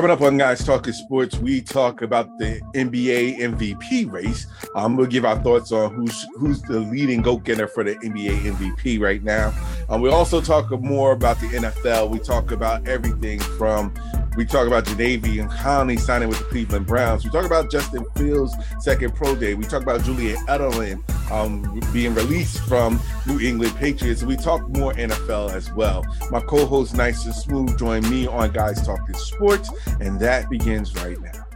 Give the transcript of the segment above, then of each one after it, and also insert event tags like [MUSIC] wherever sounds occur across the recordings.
Coming up on Guys Talking Sports, we talk about the NBA MVP race. Um, we'll give our thoughts on who's who's the leading go getter for the NBA MVP right now. Um, we also talk more about the NFL. We talk about everything from we talk about Jadeveon Clowney signing with the Cleveland Browns. We talk about Justin Fields' second pro day. We talk about Julian Edelman um, being released from New England Patriots. We talk more NFL as well. My co-host Nice and Smooth join me on Guys Talking Sports, and that begins right now.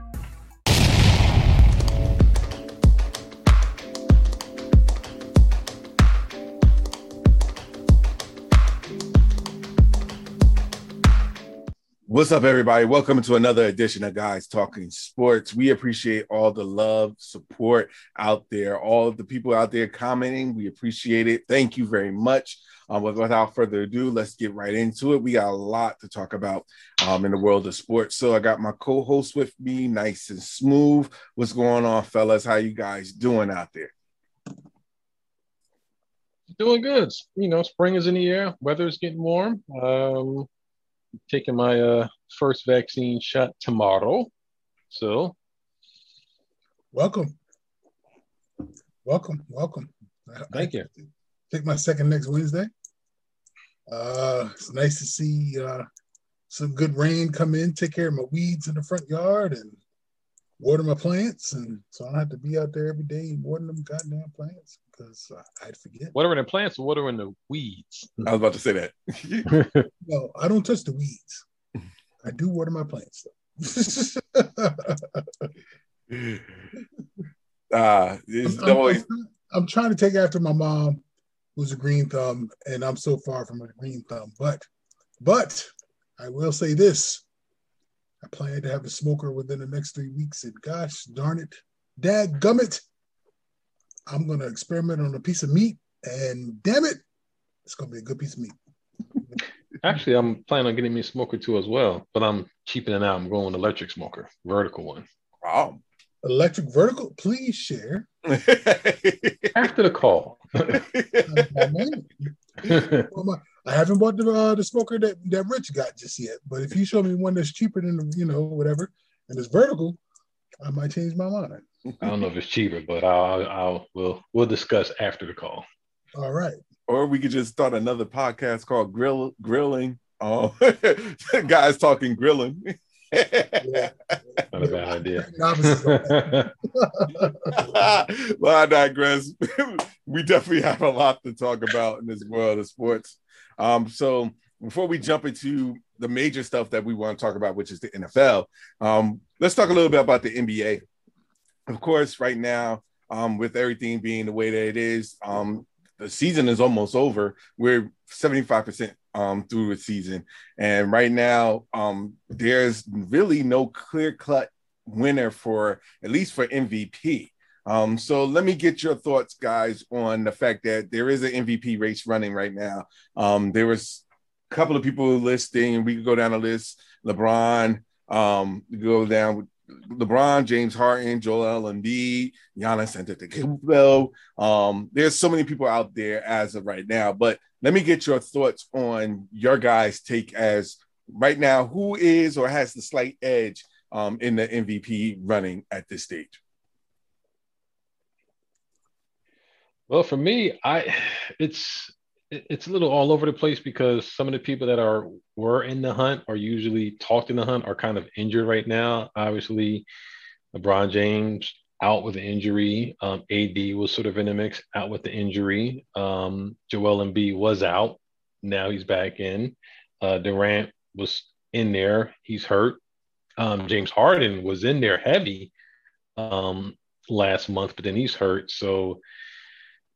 What's up, everybody? Welcome to another edition of Guys Talking Sports. We appreciate all the love, support out there, all the people out there commenting. We appreciate it. Thank you very much. Um, without further ado, let's get right into it. We got a lot to talk about um, in the world of sports. So I got my co-host with me, nice and smooth. What's going on, fellas? How you guys doing out there? Doing good. You know, spring is in the air. Weather is getting warm. Um, taking my uh, first vaccine shot tomorrow. So, welcome, welcome, welcome. Thank you. Take my second next Wednesday. Uh, it's nice to see uh, some good rain come in. Take care of my weeds in the front yard and water my plants, and so I don't have to be out there every day watering them goddamn plants because uh, I'd forget. in the plants, watering the weeds. I was about to say that. [LAUGHS] no, I don't touch the weeds. I do water my plants uh, [LAUGHS] I'm, always... I'm, I'm trying to take after my mom, who's a green thumb, and I'm so far from a green thumb. But, but I will say this: I plan to have a smoker within the next three weeks, and gosh darn it, dad gummit, I'm gonna experiment on a piece of meat, and damn it, it's gonna be a good piece of meat. Actually, I'm planning on getting me a smoker too as well, but I'm cheaping it out. I'm going electric smoker, vertical one. Wow. Electric vertical, please share. [LAUGHS] After the call. [LAUGHS] I haven't bought the uh, the smoker that, that Rich got just yet. But if you show me one that's cheaper than you know whatever, and it's vertical, I might change my mind. I don't know if it's cheaper, but I'll I'll we'll we'll discuss after the call. All right. Or we could just start another podcast called Grill Grilling. Oh, [LAUGHS] guys talking grilling. yeah. Not a bad idea. [LAUGHS] [LAUGHS] well, I digress. we definitely have a lot to talk about in this world of sports. Um, so before we jump into the major stuff that we want to talk about, which is the NFL, um, let's talk a little bit about the NBA. Of course, right now, um, with everything being the way that it is, um, the season is almost over. We're 75% um, through the season. And right now, um, there's really no clear cut winner for at least for MVP. Um, so let me get your thoughts, guys, on the fact that there is an MVP race running right now. Um, there was a couple of people listing, we could go down the list. LeBron, um, go down with LeBron, James Harden, Joel Embiid, Giannis Antetokounmpo. Um, there's so many people out there as of right now. But let me get your thoughts on your guys' take as right now. Who is or has the slight edge um, in the MVP running at this stage? Well, for me, I it's it's a little all over the place because some of the people that are were in the hunt are usually talked in the hunt are kind of injured right now. Obviously, LeBron James out with an injury. Um, AD was sort of in the mix, out with the injury. Um, Joel Embiid was out. Now he's back in. Uh, Durant was in there. He's hurt. Um, James Harden was in there heavy um, last month, but then he's hurt. So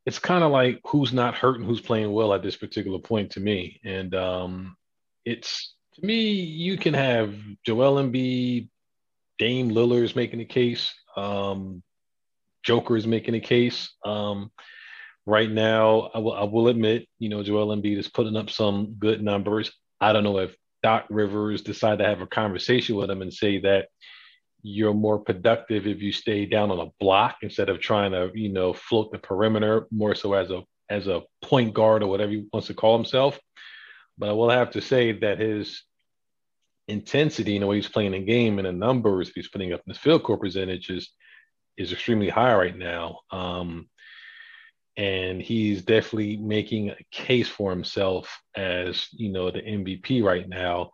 it's kind of like who's not hurt and who's playing well at this particular point to me. And um, it's to me, you can have Joel Embiid, Dame Lillard's making a case, um, Joker is making a case. Um, right now, I will, I will admit, you know, Joel Embiid is putting up some good numbers. I don't know if Doc Rivers decide to have a conversation with him and say that you're more productive if you stay down on a block instead of trying to you know float the perimeter more so as a as a point guard or whatever he wants to call himself but i will have to say that his intensity and the way he's playing the game and the numbers he's putting up in the field goal percentages is extremely high right now. Um, and he's definitely making a case for himself as you know the MVP right now.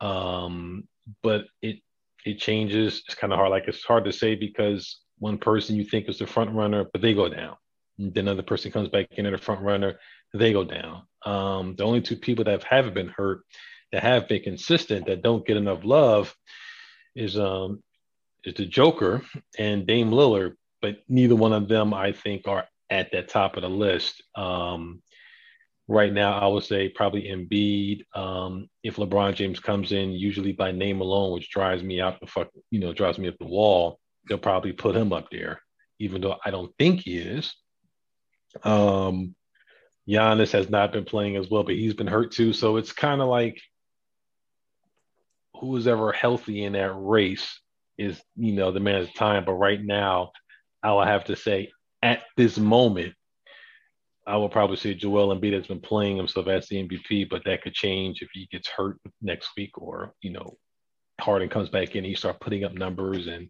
Um, but it it changes. It's kind of hard. Like it's hard to say because one person you think is the front runner, but they go down. And then another person comes back in at the front runner, they go down. Um, the only two people that haven't been hurt, that have been consistent, that don't get enough love, is um is the Joker and Dame Lillard. But neither one of them, I think, are at that top of the list. Um, right now, I would say probably Embiid. Um, if LeBron James comes in, usually by name alone, which drives me out the fuck, you know, drives me up the wall, they'll probably put him up there, even though I don't think he is. Um, Giannis has not been playing as well, but he's been hurt too. So it's kind of like who is ever healthy in that race is, you know, the man's time. But right now, I will have to say at this moment, I will probably say Joel Embiid has been playing himself as the MVP, but that could change if he gets hurt next week or, you know, Harden comes back in, and he start putting up numbers. And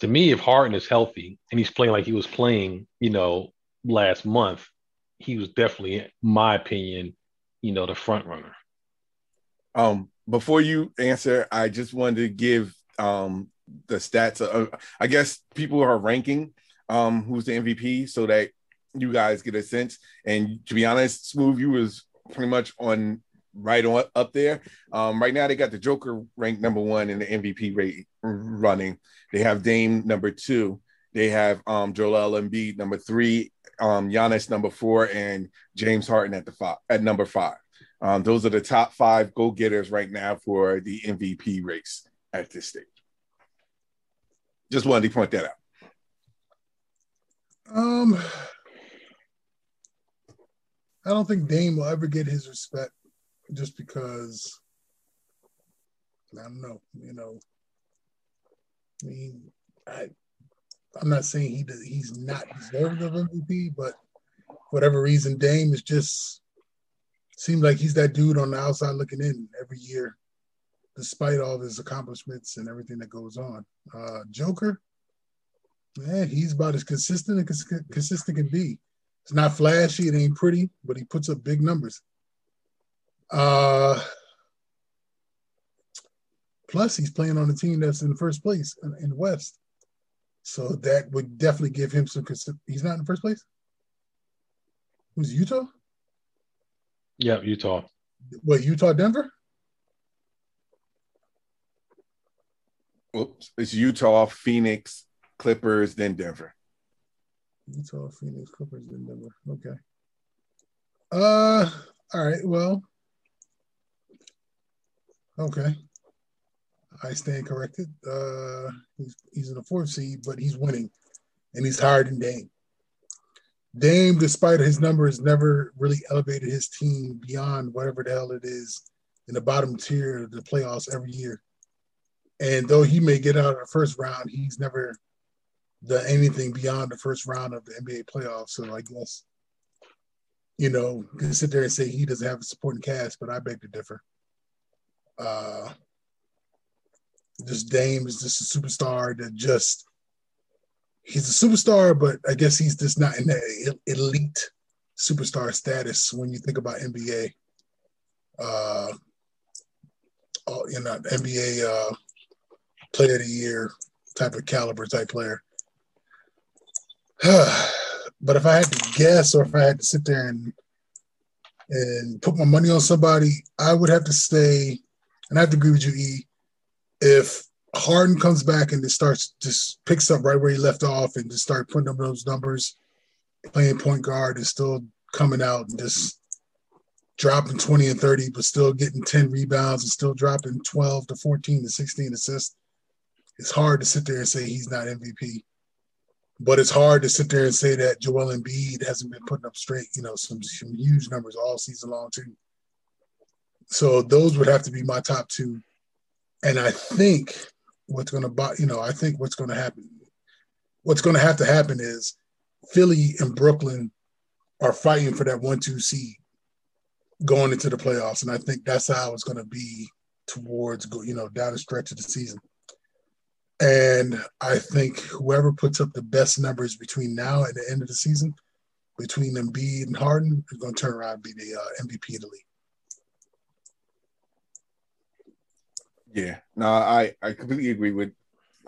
to me, if Harden is healthy and he's playing like he was playing, you know, last month, he was definitely, my opinion, you know, the front runner. Um, before you answer, I just wanted to give um the stats. Of, I guess people are ranking um, who's the MVP, so that you guys get a sense. And to be honest, Smooth, you was pretty much on right on up there. Um, right now, they got the Joker ranked number one in the MVP rate running. They have Dame number two. They have um, Joel Embiid number three, um, Giannis number four, and James Harden at the five at number five. Um, those are the top five go getters right now for the MVP race at this stage. Just wanted to point that out. Um, I don't think Dame will ever get his respect just because I don't know, you know. I mean, I I'm not saying he does, he's not deserving of MVP, but whatever reason, Dame is just seems like he's that dude on the outside looking in every year, despite all his accomplishments and everything that goes on. Uh, Joker, man, he's about as consistent as consistent can be. It's not flashy, it ain't pretty, but he puts up big numbers. Uh, plus, he's playing on a team that's in the first place in, in the West, so that would definitely give him some. He's not in the first place. Who's Utah? Yeah, Utah. What Utah, Denver? Oops, it's Utah, Phoenix, Clippers, then Denver. Utah, Phoenix, Clippers, then Denver. Okay. Uh, all right. Well, okay. I stand corrected. Uh, he's he's in the fourth seed, but he's winning, and he's higher than Dame. Dame, despite his numbers, never really elevated his team beyond whatever the hell it is in the bottom tier of the playoffs every year. And though he may get out of the first round, he's never done anything beyond the first round of the NBA playoffs. So I guess, you know, you can sit there and say he doesn't have a supporting cast, but I beg to differ. Uh, just Dame is just a superstar that just he's a superstar, but I guess he's just not in that elite superstar status when you think about NBA. Uh, you know, NBA uh, player of the year type of caliber type player. [SIGHS] but if I had to guess, or if I had to sit there and and put my money on somebody, I would have to say, and I have to agree with you, E. If Harden comes back and just starts just picks up right where he left off and just start putting up those numbers, playing point guard and still coming out and just dropping 20 and 30, but still getting 10 rebounds and still dropping 12 to 14 to 16 assists. It's hard to sit there and say he's not MVP. But it's hard to sit there and say that Joel Embiid hasn't been putting up straight, you know, some, some huge numbers all season long too. So those would have to be my top two. And I think what's going to, you know, I think what's going to happen, what's going to have to happen is Philly and Brooklyn are fighting for that one-two seed going into the playoffs, and I think that's how it's going to be towards you know, down the stretch of the season. And I think whoever puts up the best numbers between now and the end of the season, between Embiid and Harden, is going to turn around and be the uh, MVP of the league. Yeah, no, I I completely agree with.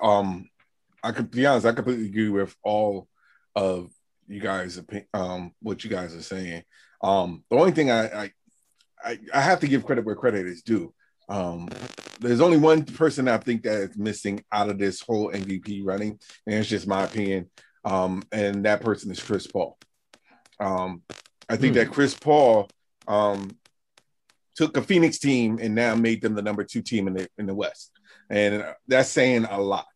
Um, I could be honest, I completely agree with all of you guys' um what you guys are saying. Um, the only thing I I I, I have to give credit where credit is due. Um, there's only one person I think that is missing out of this whole MVP running, and it's just my opinion. Um, and that person is Chris Paul. Um, I think that hmm. Chris Paul um, took a Phoenix team and now made them the number two team in the in the West, and that's saying a lot.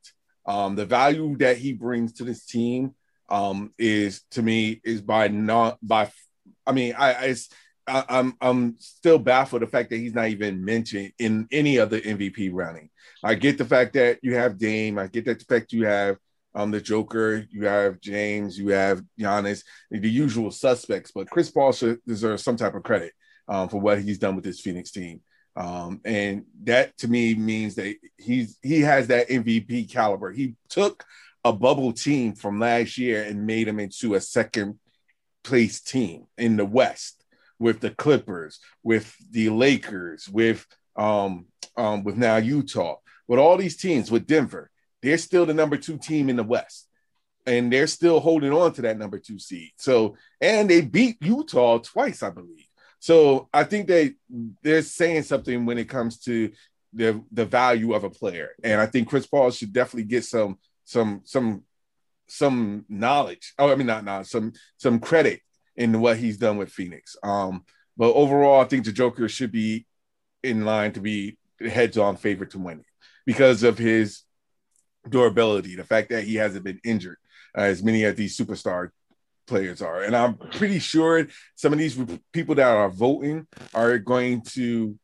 Um, the value that he brings to this team um, is to me is by not by. I mean, I, I I, I'm I'm still baffled the fact that he's not even mentioned in any other MVP running. I get the fact that you have Dame. I get that the fact you have um the Joker, you have James, you have Giannis, the usual suspects. But Chris Paul should deserve some type of credit um, for what he's done with this Phoenix team. Um, and that to me means that he's he has that MVP caliber. He took a bubble team from last year and made him into a second place team in the West with the Clippers, with the Lakers, with um, um, with now Utah, with all these teams, with Denver, they're still the number two team in the West, and they're still holding on to that number two seed. So, and they beat Utah twice, I believe. So, I think they they're saying something when it comes to the the value of a player, and I think Chris Paul should definitely get some some some some knowledge. Oh, I mean not knowledge, some some credit in what he's done with Phoenix. Um, but overall, I think the Joker should be in line to be the heads on favorite to win because of his durability, the fact that he hasn't been injured uh, as many of these superstar players are. And I'm pretty sure some of these people that are voting are going to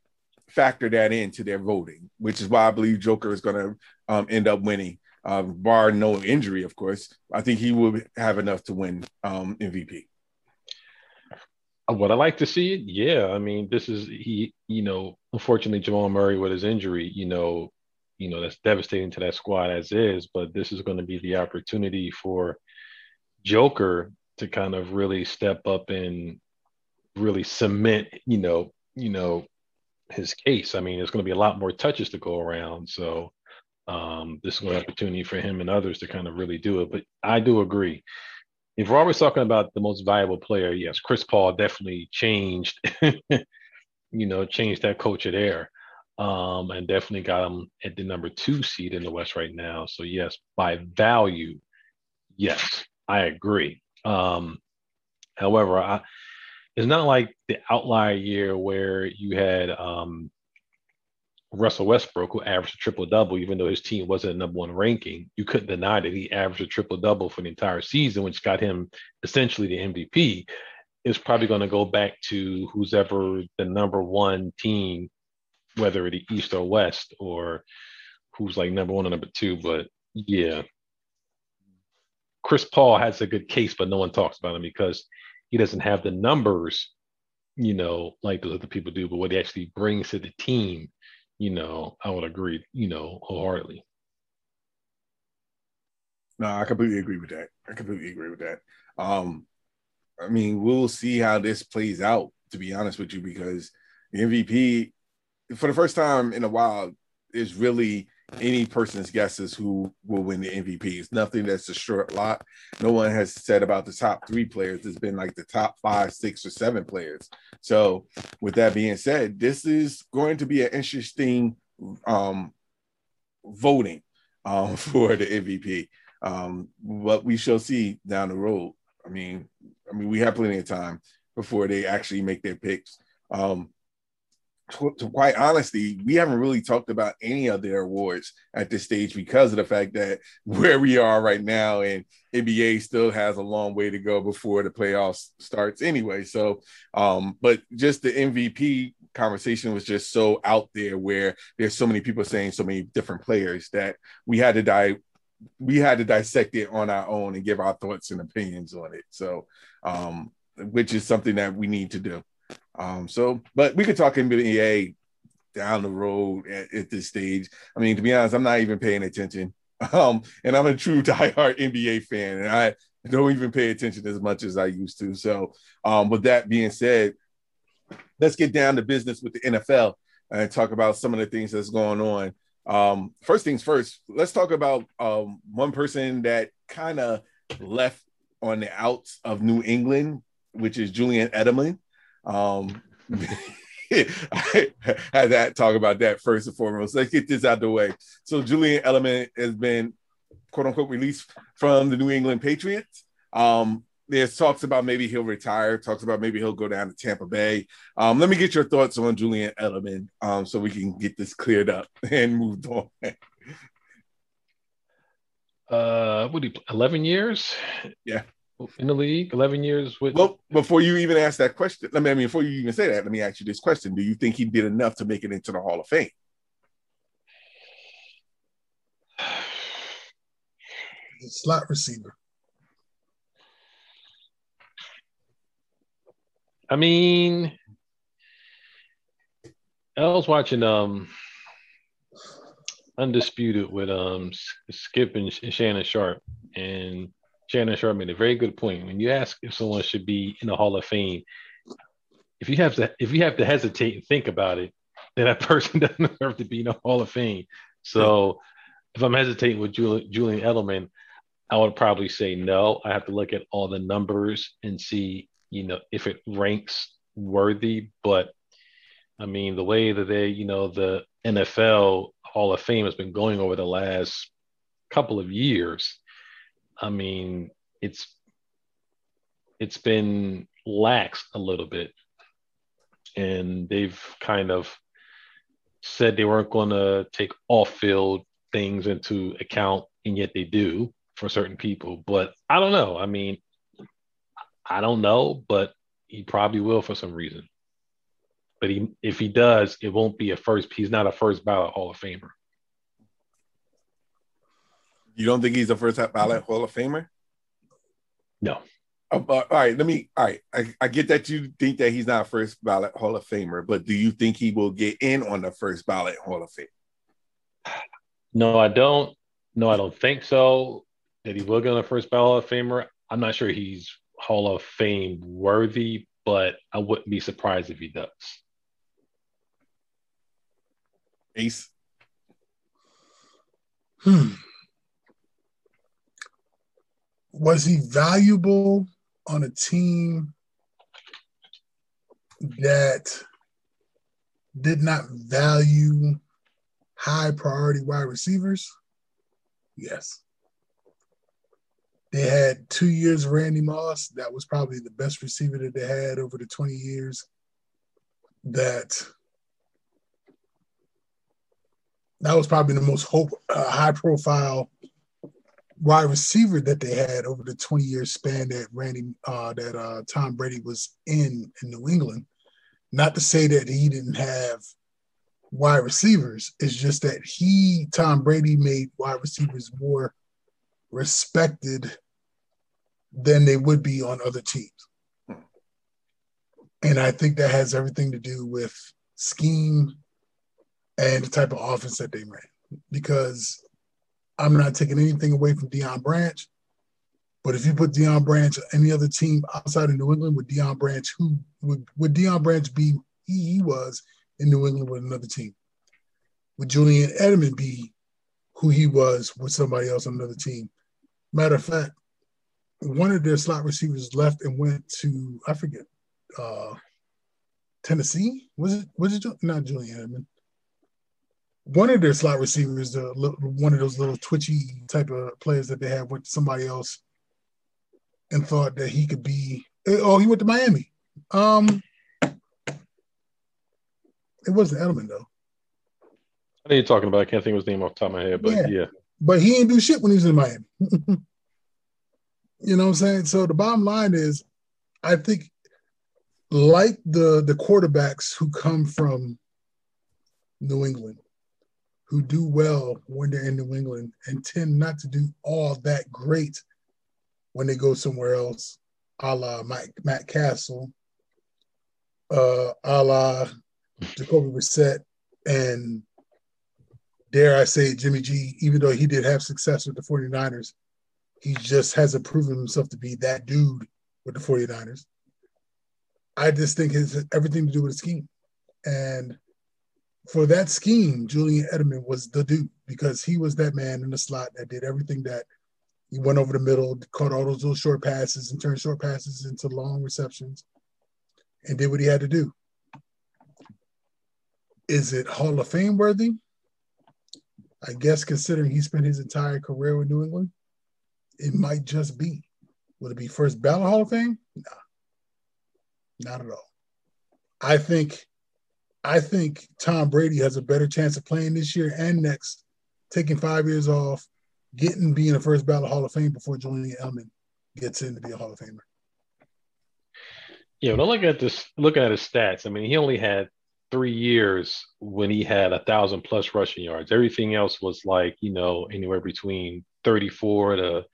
factor that into their voting, which is why I believe Joker is going to um, end up winning, um, bar no injury, of course. I think he will have enough to win um, MVP. Would I like to see it? Yeah. I mean, this is he. You know, unfortunately, Jamal Murray with his injury. You know, you know that's devastating to that squad as is. But this is going to be the opportunity for Joker to kind of really step up and really cement. You know, you know his case. I mean, there's going to be a lot more touches to go around. So um, this is an opportunity for him and others to kind of really do it. But I do agree if we're always talking about the most valuable player, yes, Chris Paul definitely changed, [LAUGHS] you know, changed that culture there. Um, and definitely got him at the number two seed in the West right now. So yes, by value, yes, I agree. Um, however, I, it's not like the outlier year where you had um, Russell Westbrook, who averaged a triple double, even though his team wasn't a number one ranking, you couldn't deny that he averaged a triple double for the entire season, which got him essentially the MVP. Is probably going to go back to who's ever the number one team, whether the East or West, or who's like number one or number two. But yeah, Chris Paul has a good case, but no one talks about him because he doesn't have the numbers, you know, like the other people do. But what he actually brings to the team you know, I would agree, you know, wholeheartedly. No, I completely agree with that. I completely agree with that. Um, I mean, we'll see how this plays out, to be honest with you, because the MVP, for the first time in a while, is really any person's guesses who will win the MVP. It's nothing that's a short lot. No one has said about the top three players. It's been like the top five, six, or seven players. So, with that being said, this is going to be an interesting um, voting um, [LAUGHS] for the MVP. Um, but we shall see down the road. I mean, I mean, we have plenty of time before they actually make their picks. Um, to, quite honestly, we haven't really talked about any of their awards at this stage because of the fact that [LAUGHS] where we are right now and NBA still has a long way to go before the playoffs starts anyway. So, um, but just the MVP conversation was just so out there where there's so many people saying so many different players that we had to die we had to dissect it on our own and give our thoughts and opinions on it. So, um, which is something that we need to do. Um, so, but we could talk NBA down the road at, at, this stage. I mean, to be honest, I'm not even paying attention. [LAUGHS] Um, and I'm a true [LAUGHS] diehard NBA fan, and I don't even pay attention as much as I used to. So, um, with that being said, let's get down to business with the NFL and talk about some of the things that's going on. Um, first things first, let's talk about um, one person that kind of left on the outs of New England, which is Julian Edelman. Um, [LAUGHS] I had that talk about that first and foremost. Let's get this out of the way. So Julian Edelman has been quote unquote released from the New England Patriots. Um, there's talks about maybe he'll retire, talks about maybe he'll go down to Tampa Bay. Um, let me get your thoughts on Julian Edelman um, so we can get this cleared up [LAUGHS] and moved on. uh, what do you, 11 years? Yeah. In the league, 11 years with. Well, before you even ask that question, let me, I mean, before you even say that, let me ask you this question. Do you think he did enough to make it into the Hall of Fame? [SIGHS] slot receiver. I mean, I was watching um Undisputed with um Skip and Shannon Sharpe, and Shannon Sharpe made a very good point. When you ask if someone should be in the Hall of Fame, if you have to if you have to hesitate and think about it, then that [LAUGHS] person doesn't deserve to be in the Hall of Fame. So if I'm hesitating with Julian, Julian Edelman, I would probably say no. I have to look at all the numbers and see you know, if it ranks worthy. But I mean, the way that they, you know, the NFL Hall of Fame has been going over the last couple of years. I mean, it's it's been lax a little bit, and they've kind of said they weren't going to take off-field things into account, and yet they do for certain people. But I don't know. I mean, I don't know, but he probably will for some reason. But he, if he does, it won't be a first. He's not a first ballot Hall of Famer. You don't think he's a first ballot Hall of Famer? No. Uh, all right, let me. All right, I, I, get that you think that he's not first ballot Hall of Famer, but do you think he will get in on the first ballot Hall of Fame? No, I don't. No, I don't think so. That he will get on the first ballot Hall of Famer. I'm not sure he's Hall of Fame worthy, but I wouldn't be surprised if he does. Ace. Hmm. Was he valuable on a team that did not value high priority wide receivers? Yes. They had two years of Randy Moss. That was probably the best receiver that they had over the 20 years. That that was probably the most hope, uh, high profile wide receiver that they had over the 20 year span that Randy uh, that uh, Tom Brady was in in New England. Not to say that he didn't have wide receivers. It's just that he Tom Brady made wide receivers more respected than they would be on other teams. And I think that has everything to do with scheme and the type of offense that they ran. Because I'm not taking anything away from Deion Branch, but if you put Deion Branch or any other team outside of New England with Deion Branch, who would would Deion Branch be he, he was in New England with another team? Would Julian Edelman be who he was with somebody else on another team? Matter of fact, one of their slot receivers left and went to I forget uh, Tennessee. Was it was it not Julian Edelman? One of their slot receivers, the one of those little twitchy type of players that they had with somebody else, and thought that he could be. Eh, oh, he went to Miami. Um, it wasn't Edelman though. I know you're talking about. I can't think of his name off the top of my head, but yeah. yeah. But he didn't do shit when he was in Miami. [LAUGHS] you know what I'm saying? So the bottom line is, I think, like the the quarterbacks who come from New England, who do well when they're in New England and tend not to do all that great when they go somewhere else, a la Matt, Matt Cassel, uh, a la Jacoby Brissett, And dare I say, Jimmy G, even though he did have success with the 49ers, he just hasn't proven himself to be that dude with the 49ers. I just think it has everything to do with the scheme. And for that scheme, Julian Edelman was the dude because he was that man in the slot that did everything that he went over the middle, caught all those little short passes and turned short passes into long receptions and did what he had to do. Is it Hall of Fame worthy? I guess considering he spent his entire career with New England, it might just be. Would it be first ballot Hall of Fame? Nah, not at all. I think, I think Tom Brady has a better chance of playing this year and next, taking five years off, getting being a first ballot Hall of Fame before Julian Edelman gets in to be a Hall of Famer. Yeah, when I look at this, looking at his stats, I mean, he only had three years when he had a thousand plus rushing yards. Everything else was like, you know, anywhere between 34 to,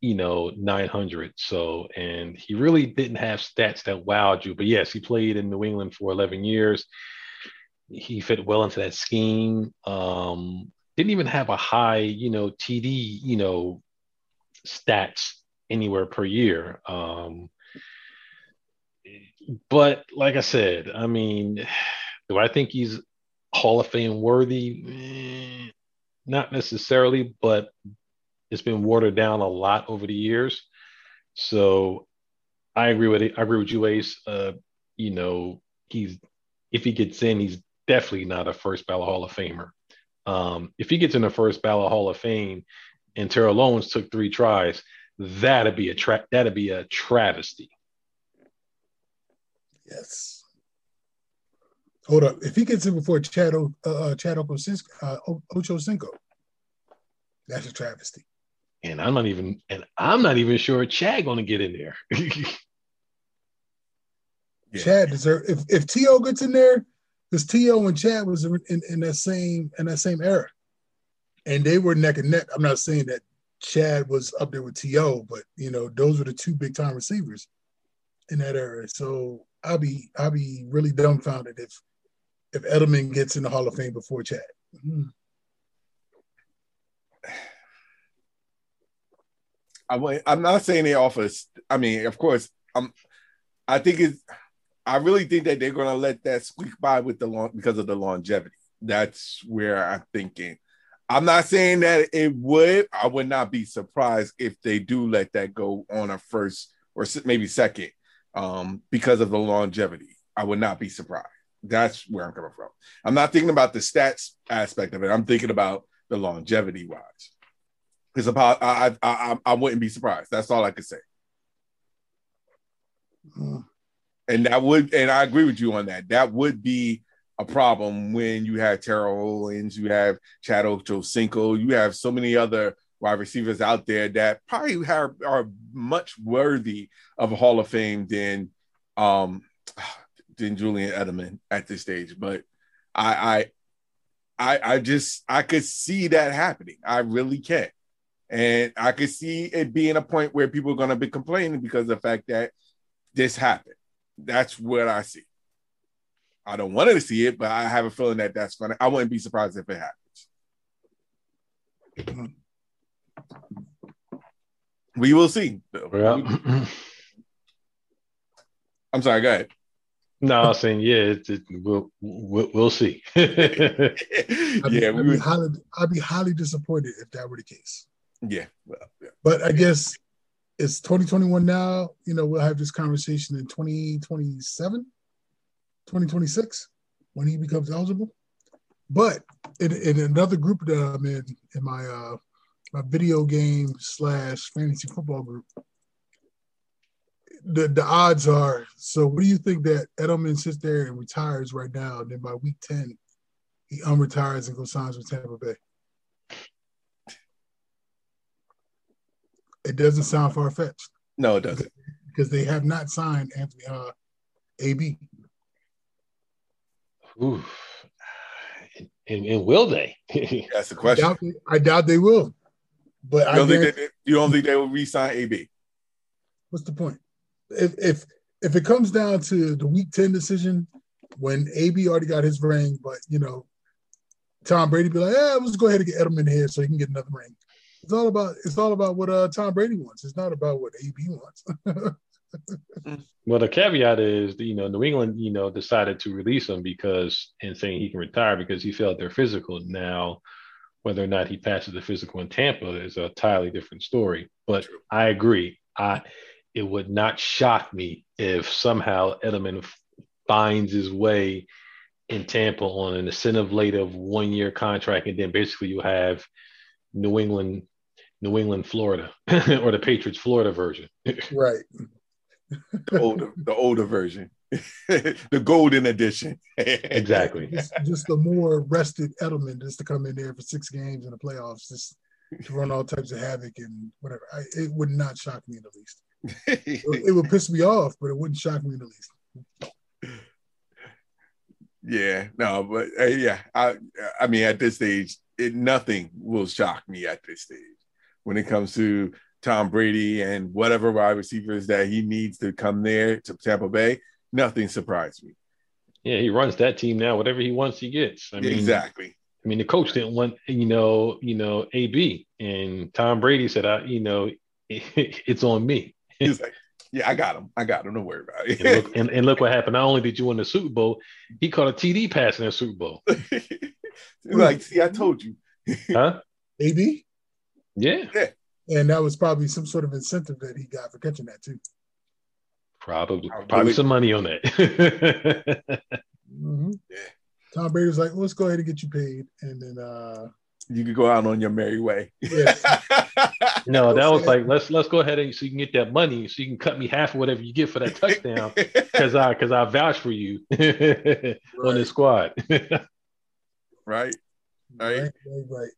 you know, 900. So, and he really didn't have stats that wowed you. But yes, he played in New England for 11 years. He fit well into that scheme. Um, didn't even have a high, you know, TD, you know, stats anywhere per year. Um, but like I said, I mean, do I think he's Hall of Fame worthy? Eh, not necessarily, but it's been watered down a lot over the years. So I agree with it. I agree with you, Ace. Uh, you know, he's if he gets in, he's definitely not a first ballot Hall of Famer. Um, if he gets in the first ballot Hall of Fame and Terrell Owens took three tries, that'd be a tra- that'd be a travesty. Yes. Hold up. If he gets in before Chad, o, uh, Chad uh, Ocho Cinco, that's a travesty. And I'm not even, and I'm not even sure Chad going to get in there. yeah. [LAUGHS] Chad deserve if if To gets in there, because To and Chad was in, in, in that same in that same era, and they were neck and neck. I'm not saying that Chad was up there with To, but you know those were the two big time receivers in that era. So I'll be I'll be really dumbfounded if if Edelman gets in the Hall of Fame before Chad. Mm-hmm. I I'm not saying they offer. I mean, of course, I'm. I think it's. I really think that they're to let that squeak by with the long because of the longevity. That's where I'm thinking. I'm not saying that it would. I would not be surprised if they do let that go on a first or maybe second um, because of the longevity. I would not be surprised. That's where I'm coming from. I'm not thinking about the stats aspect of it. I'm thinking about the longevity wise. Because about I, I I I wouldn't be surprised. That's all I could say. Mm. And that would, and I agree with you on that. That would be a problem when you have Terrell Owens, you have Chad Ochocinco, you have so many other wide receivers out there that probably have, are much worthy of a Hall of Fame than um than Julian Edelman at this stage. But I I I I just I could see that happening. I really can. And I could see it being a point where people are gonna be complaining because of the fact that this happened. That's what I see. I don't want to see it, but I have a feeling that that's gonna. I wouldn't be surprised if it happens. [CLEARS THROAT] We will see. Yeah. [CLEARS THROAT] I'm sorry. Go ahead. No, I was saying yeah. It, it, we'll, we'll, we'll see. [LAUGHS] [LAUGHS] yeah, I'd be, I'd, be highly, I'd be highly disappointed if that were the case. Yeah. Well, yeah. But I guess it's 2021 now. You know, we'll have this conversation in 2027, 2026 when he becomes eligible. But in, in another group that I'm in, in my uh, my video game slash fantasy football group. The the odds are so. What do you think that Edelman sits there and retires right now, and then by week ten, he unretires and goes signs with Tampa Bay? It doesn't sound far fetched. No, it doesn't. Because they have not signed Anthony uh, AB. Ooh. And, and will they? [LAUGHS] That's the question. I doubt they, I doubt they will. But you don't, think, they, you don't think they will re-sign AB? What's the point? If if if it comes down to the week ten decision, when AB already got his ring, but you know Tom Brady be like, yeah, let's go ahead and get Edelman here so he can get another ring. It's all about it's all about what uh, Tom Brady wants. It's not about what AB wants. [LAUGHS] well, the caveat is, you know, New England, you know, decided to release him because and saying he can retire because he failed their physical. Now, whether or not he passes the physical in Tampa is a entirely different story. But True. I agree. I it would not shock me if somehow Edelman finds his way in Tampa on an incentive late of one year contract, and then basically you have New England, New England, Florida, [LAUGHS] or the Patriots Florida version. right. [LAUGHS] the older, the older version, [LAUGHS] the golden edition. exactly. Just, just, the more rested Edelman just to come in there for six games in the playoffs, just to run all types of havoc and whatever. I, it would not shock me in the least. it, it would piss me off, but it wouldn't shock me in the least. Yeah, no, but uh, yeah, I I mean at this stage, it nothing will shock me at this stage when it comes to Tom Brady and whatever wide receivers that he needs to come there to Tampa Bay. Nothing surprised me. Yeah, he runs that team now. Whatever he wants, he gets. I mean, exactly. I mean, the coach didn't want you know, you know, AB, and Tom Brady said, "I, you know, [LAUGHS] it's on me." He's like, yeah, I got him. I got him. Don't worry about it. and, look, and, and, look what happened. Not only did you win the Super Bowl, he caught a TD pass in the Super Bowl. [LAUGHS] like, see, I told you. huh? AB? Yeah. Yeah. And that was probably some sort of incentive that he got for catching that too. Probably, probably some money on that. mm-hmm. Yeah. Tom Brady was like, "Let's go ahead and get you paid," and then uh you could go out on your merry way. Yeah. [LAUGHS] no, that was like let's let's go ahead and so you can get that money, so you can cut me half of whatever you get for that touchdown, [LAUGHS] because I because I vouch for you [LAUGHS] right. on the squad. right. Right. Right. Right.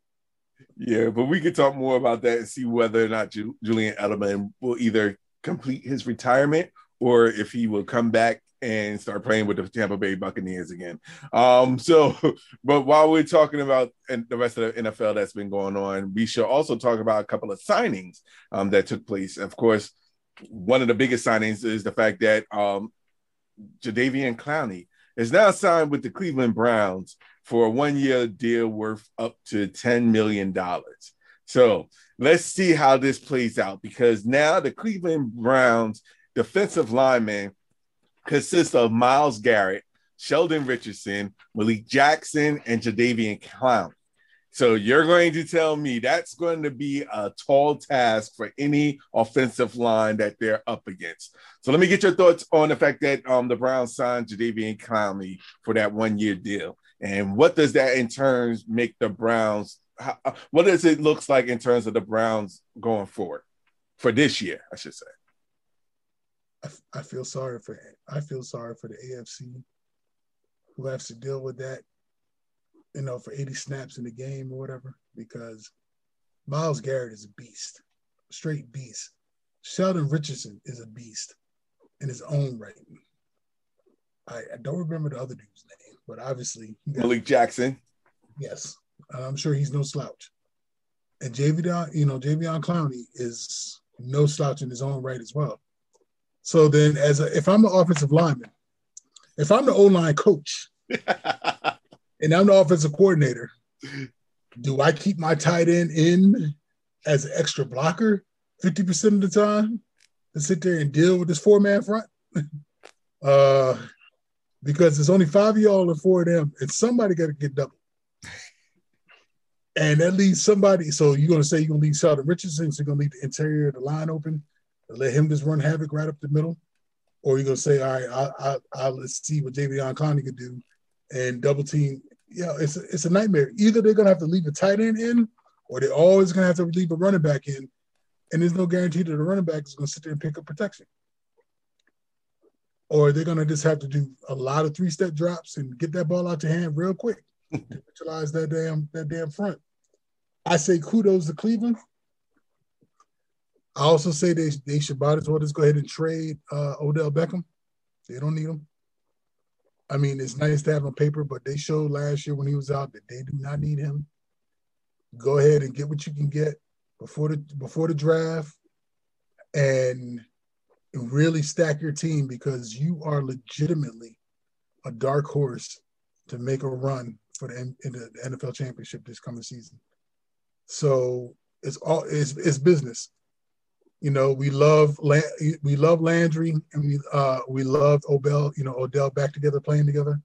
Yeah, but we could talk more about that and see whether or not Julian Edelman will either complete his retirement or if he will come back and start playing with the Tampa Bay Buccaneers again. Um, so, [LAUGHS] but while we're talking about and the rest of the NFL that's been going on, we should also talk about a couple of signings um, that took place. Of course, one of the biggest signings is the fact that um, Jadeveon Clowney is now signed with the Cleveland Browns for a one-year deal worth up to ten million dollars. So let's see how this plays out because now the Cleveland Browns defensive lineman consists of Myles Garrett, Sheldon Richardson, Malik Jackson, and Jadeveon Clown. So you're going to tell me that's going to be a tall task for any offensive line that they're up against. So let me get your thoughts on the fact that um, the Browns signed Jadeveon Clowney for that one-year deal, and what does that in turn make the Browns? How, uh, what does it looks like in terms of the Browns going forward for this year? I should say. I, I feel sorry for I feel sorry for the AFC who has to deal with that, you know, for 80 snaps in the game or whatever, because Myles Garrett is a beast, straight beast. Sheldon Richardson is a beast in his own right. I, I don't remember the other dude's name, but obviously [LAUGHS] Malik Jackson. Yes, I'm sure he's no slouch. And Javion, you know, Javion Clowney is no slouch in his own right as well. So then, as a, if I'm the offensive lineman, if I'm the O line coach, [LAUGHS] and I'm the offensive coordinator, do I keep my tight end in as an extra blocker 50% of the time to sit there and deal with this four man front? [LAUGHS] uh, because there's only five of y'all and four of them, and somebody got to get double. And that leaves somebody. So you're going to say you're going to leave Sheldon Richardson, so you're going to leave the interior of the line open let him just run havoc right up the middle, or you're gonna say, all right, I, I, I let's see what Javion Clowney could do, and double team. Yeah, it's a, it's a nightmare. Either they're gonna have to leave a tight end in, or they're always gonna have to leave a running back in, and there's no guarantee that the running back is gonna sit there and pick up protection. Or they're gonna just have to do a lot of three step drops and get that ball out your hand real quick to [LAUGHS] utilize that damn that damn front. I say kudos to Cleveland I also say they they should buy this orders. Go ahead and trade uh, Odell Beckham. They don't need him. I mean, it's nice to have on paper, but they showed last year when he was out that they do not need him. Go ahead and get what you can get before the before the draft, and really stack your team because you are legitimately a dark horse to make a run for the, the NFL championship this coming season. So it's all it's, it's business. You know, we love we love Landry and we uh we love Odell, you know, Odell back together playing together.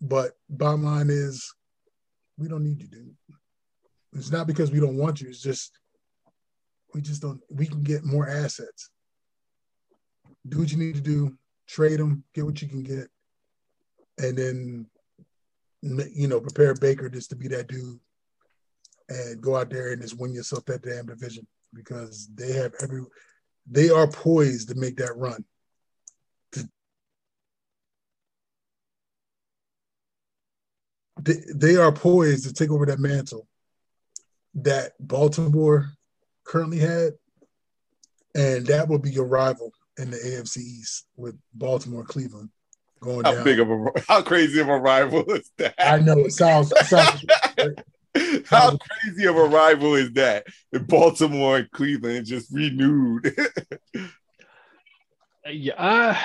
But bottom line is we don't need you, dude. It's not because we don't want you, it's just we just don't we can get more assets. Do what you need to do, trade them, get what you can get, and then you know, prepare Baker just to be that dude and go out there and just win yourself that damn division because they have every they are poised to make that run. They, they are poised to take over that mantle that Baltimore currently had, and that will be your rival in the AFC East with Baltimore, Cleveland going how down. big of a how crazy of a rival is that? I know it sounds. It sounds [LAUGHS] how crazy of a rival is that? In Baltimore and Cleveland just renewed. [LAUGHS] Uh, yeah, I,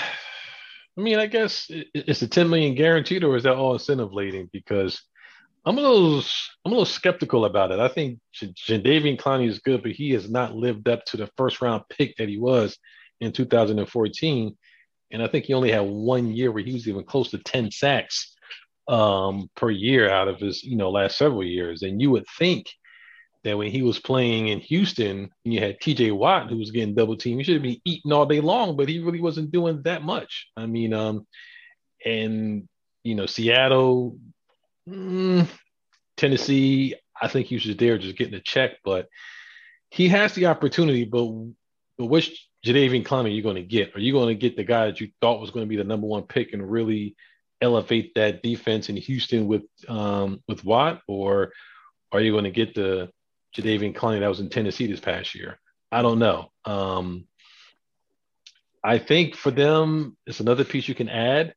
I mean, I guess it's a ten million guaranteed, or is that all incentive laden? Because I'm a little, I'm a little skeptical about it. I think Jadeveon Clowney is good, but he has not lived up to the first round pick that he was in 2014. And I think he only had one year where he was even close to 10 sacks um, per year out of his, you know, last several years. And you would think that when he was playing in Houston, and you had JJ Watt who was getting double teamed. He should be eating all day long, but he really wasn't doing that much. I mean, um, and you know, Seattle, mm, Tennessee, I think he was just there just getting a check, but he has the opportunity, but but which Jadeveon Clowney you're you going to get? Are you going to get the guy that you thought was going to be the number one pick and really elevate that defense in Houston with um, with Watt, or are you going to get the Jadeveon Clowney that was in Tennessee this past year? I don't know. Um, I think for them, it's another piece you can add.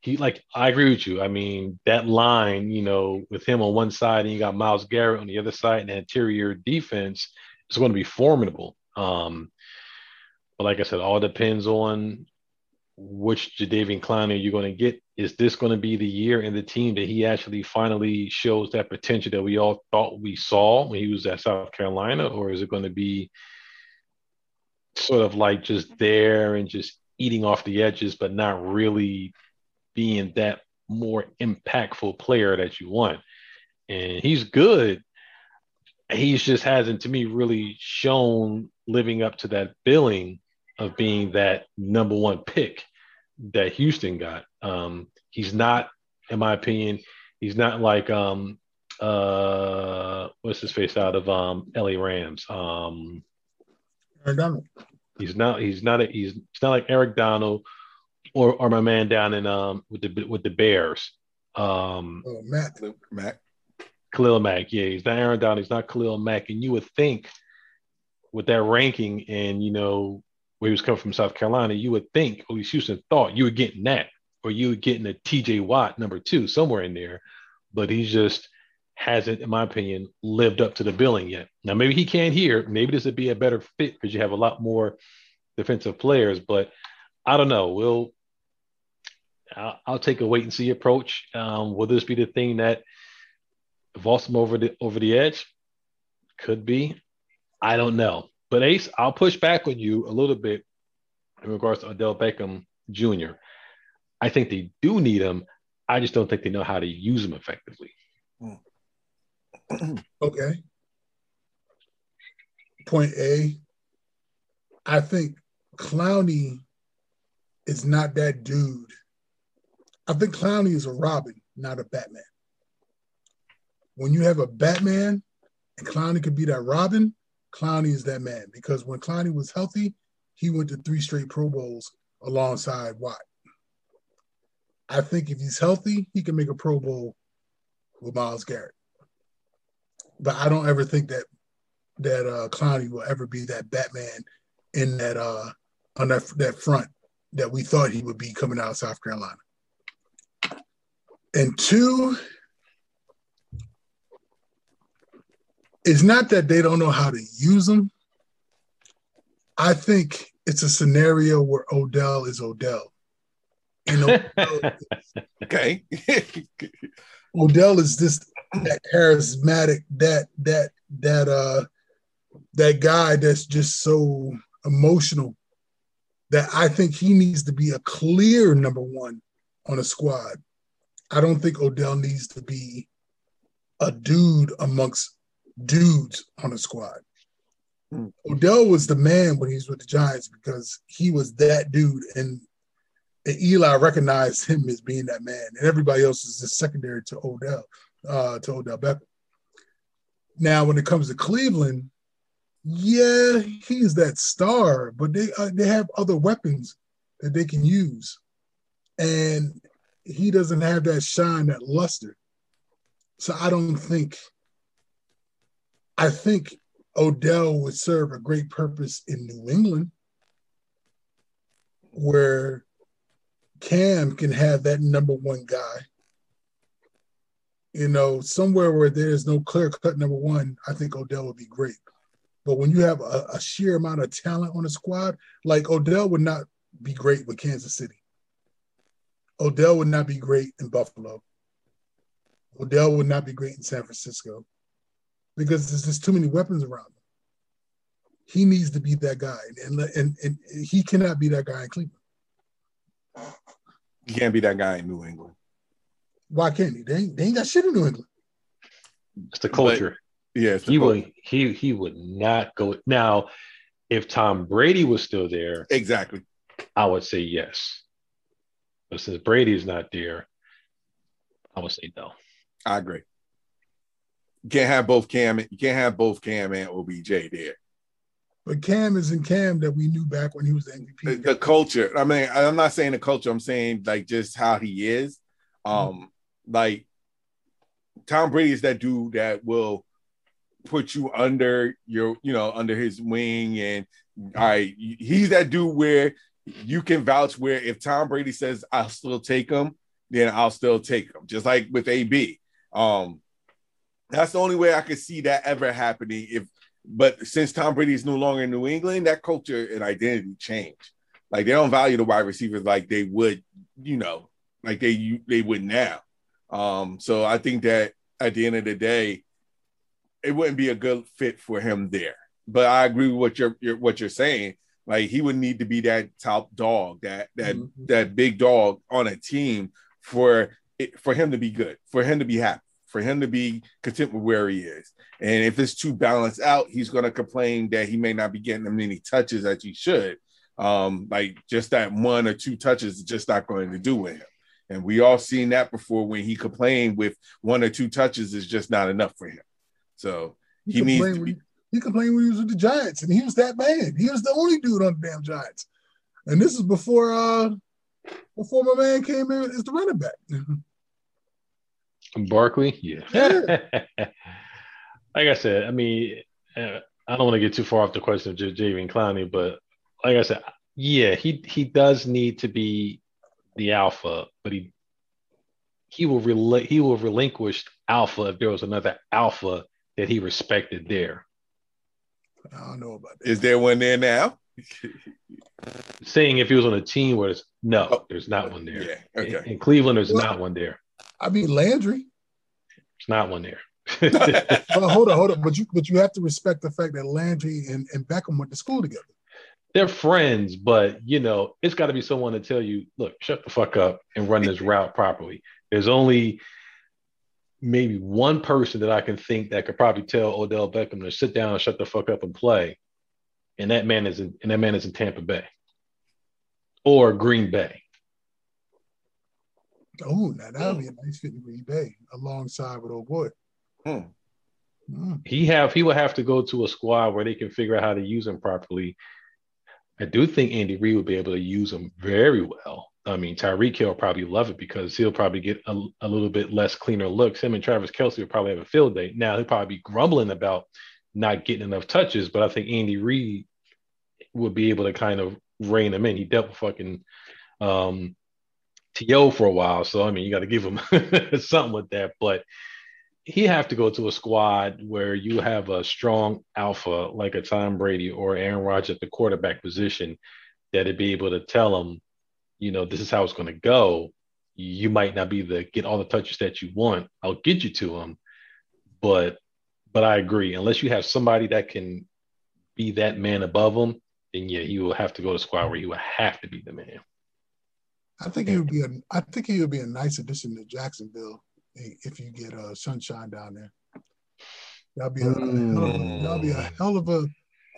He like I agree with you. I mean that line, you know, with him on one side and you got Myles Garrett on the other side, and the interior defense is going to be formidable. Um, but like I said, all depends on which Jadeveon Clowney you're going to get. Is this going to be the year in the team that he actually finally shows that potential that we all thought we saw when he was at South Carolina, or is it going to be sort of like just there and just eating off the edges, but not really being that more impactful player that you want? And he's good. He's just hasn't, to me, really shown living up to that billing of being that number one pick that Houston got. Um, he's not, in my opinion, he's not like um, uh, what's his face out of um, LA Rams. Um, Aaron Donald. He's not. He's not. A, he's. It's not like Eric Donald or or my man down in um with the with the Bears. Um, oh, Matt. Mac. Khalil Mack. Yeah, he's not Aaron Donald. He's not Khalil Mack. And you would think with that ranking and you know where he was coming from South Carolina, you would think, at least Houston thought you were getting that, or you were getting a JJ Watt number two somewhere in there. But he just hasn't, in my opinion, lived up to the billing yet. Now, maybe he can here. Maybe this would be a better fit because you have a lot more defensive players. But I don't know. We'll, I'll, I'll take a wait and see approach. Um, will this be the thing that vaults him over the over the edge? Could be. I don't know. But Ace, I'll push back on you a little bit in regards to Odell Beckham Jr. I think they do need him. I just don't think they know how to use him effectively. [CLEARS THROAT] okay. Point A. I think Clowney is not that dude. I think Clowney is a Robin, not a Batman. When you have a Batman and Clowney could be that Robin, Clowney is that man because when Clowney was healthy, he went to three straight Pro Bowls alongside Watt. I think if he's healthy, he can make a Pro Bowl with Myles Garrett. But I don't ever think that that uh, Clowney will ever be that Batman in that uh, on that that front that we thought he would be coming out of South Carolina. And two, it's not that they don't know how to use them. I think it's a scenario where Odell is Odell. You know, okay. Odell is this [LAUGHS] that charismatic, that that that uh that guy that's just so emotional that I think he needs to be a clear number one on a squad. I don't think Odell needs to be a dude amongst dudes on the squad. Hmm. Odell was the man when he was with the Giants because he was that dude, and, and Eli recognized him as being that man, and everybody else is just secondary to Odell, uh, to Odell Beckham. Now, when it comes to Cleveland, yeah, he's that star, but they uh, they have other weapons that they can use, and he doesn't have that shine, that luster. So I don't think. I think Odell would serve a great purpose in New England, where Cam can have that number one guy. You know, somewhere where there's no clear cut number one, I think Odell would be great. But when you have a, a sheer amount of talent on a squad, like Odell would not be great with Kansas City. Odell would not be great in Buffalo. Odell would not be great in San Francisco because there's just too many weapons around him. He needs to be that guy, and, and, and he cannot be that guy in Cleveland. He can't be that guy in New England. Why can't he? They ain't, they ain't got shit in New England. It's the culture. Yes, he would he he would not go now. If Tom Brady was still there, exactly, I would say yes. But since Brady is not there, I would say no. I agree. You can't have both Cam. And you can't have both Cam and OBJ there. But Cam isn't Cam that we knew back when he was the MVP. The, the culture. I mean, I'm not saying the culture. I'm saying like just how he is. Um, mm-hmm. like Tom Brady is that dude that will put you under your, you know, under his wing. And all right, he's that dude where you can vouch where if Tom Brady says I'll still take him, then I'll still take him. Just like with AB. Um, that's the only way I could see that ever happening. If but since Tom Brady is no longer in New England, that culture and identity changed. Like they don't value the wide receivers like they would, you know, like they they would now. Um, so I think that at the end of the day, it wouldn't be a good fit for him there. But I agree with what you're, you're what you're saying. Like he would need to be that top dog, that that mm-hmm. that big dog on a team for it, for him to be good, for him to be happy, for him to be content with where he is. And if it's too balanced out, he's going to complain that he may not be getting the many touches as he should. Um, like just that one or two touches is just not going to do with him. And we all seen that before when he complained with one or two touches is just not enough for him. So he, he needs to be. He complained when he was with the Giants, and he was that bad. He was the only dude on the damn Giants. And this is before uh before my man came in as the running back. [LAUGHS] Barkley, yeah. [LAUGHS] like I said, I mean, uh, I don't want to get too far off the question of J- Jadeveon Clowney, but like I said, yeah, he he does need to be the alpha, but he he will rel- he will relinquish alpha if there was another alpha that he respected there. I don't know about that. Is there one there now? Saying if he was on a team where it's no, oh, there's not one there. Yeah, okay. In, in Cleveland, there's well, not one there. I mean Landry. There's not one there. [LAUGHS] well, hold on, hold on. But you but you have to respect the fact that Landry and, and Beckham went to school together. They're friends, but you know, it's got to be someone to tell you, look, shut the fuck up and run this route properly. There's only maybe one person that I can think that could probably tell Odell Beckham to sit down and shut the fuck up and play. And that man is in and that man is in Tampa Bay or Green Bay. Oh, now that would be a nice fit in Green Bay alongside with old boy. Hmm. Hmm. He have he would have to go to a squad where they can figure out how to use him properly. I do think Andy Reid would be able to use him very well. I mean, Tyreek Hill will probably love it because he'll probably get a, a, little bit less cleaner looks. Him and Travis Kelce will probably have a field day. Now he'll probably be grumbling about not getting enough touches, but I think Andy Reid would be able to kind of rein him in. He dealt with fucking um, T.O. for a while, so I mean, you got to give him [LAUGHS] something with that. But he have to go to a squad where you have a strong alpha like a Tom Brady or Aaron Rodgers at the quarterback position that'd be able to tell him you know, this is how it's going to go. you might not be the get all the touches that you want. I'll get you to him, but but I agree. Unless you have somebody that can be that man above him, then yeah, he will have to go to squad where he will have to be the man. I think he would be a. I think he would be a nice addition to Jacksonville if you get a uh, Sunshine down there. That'll be a, mm. that'll be a hell of a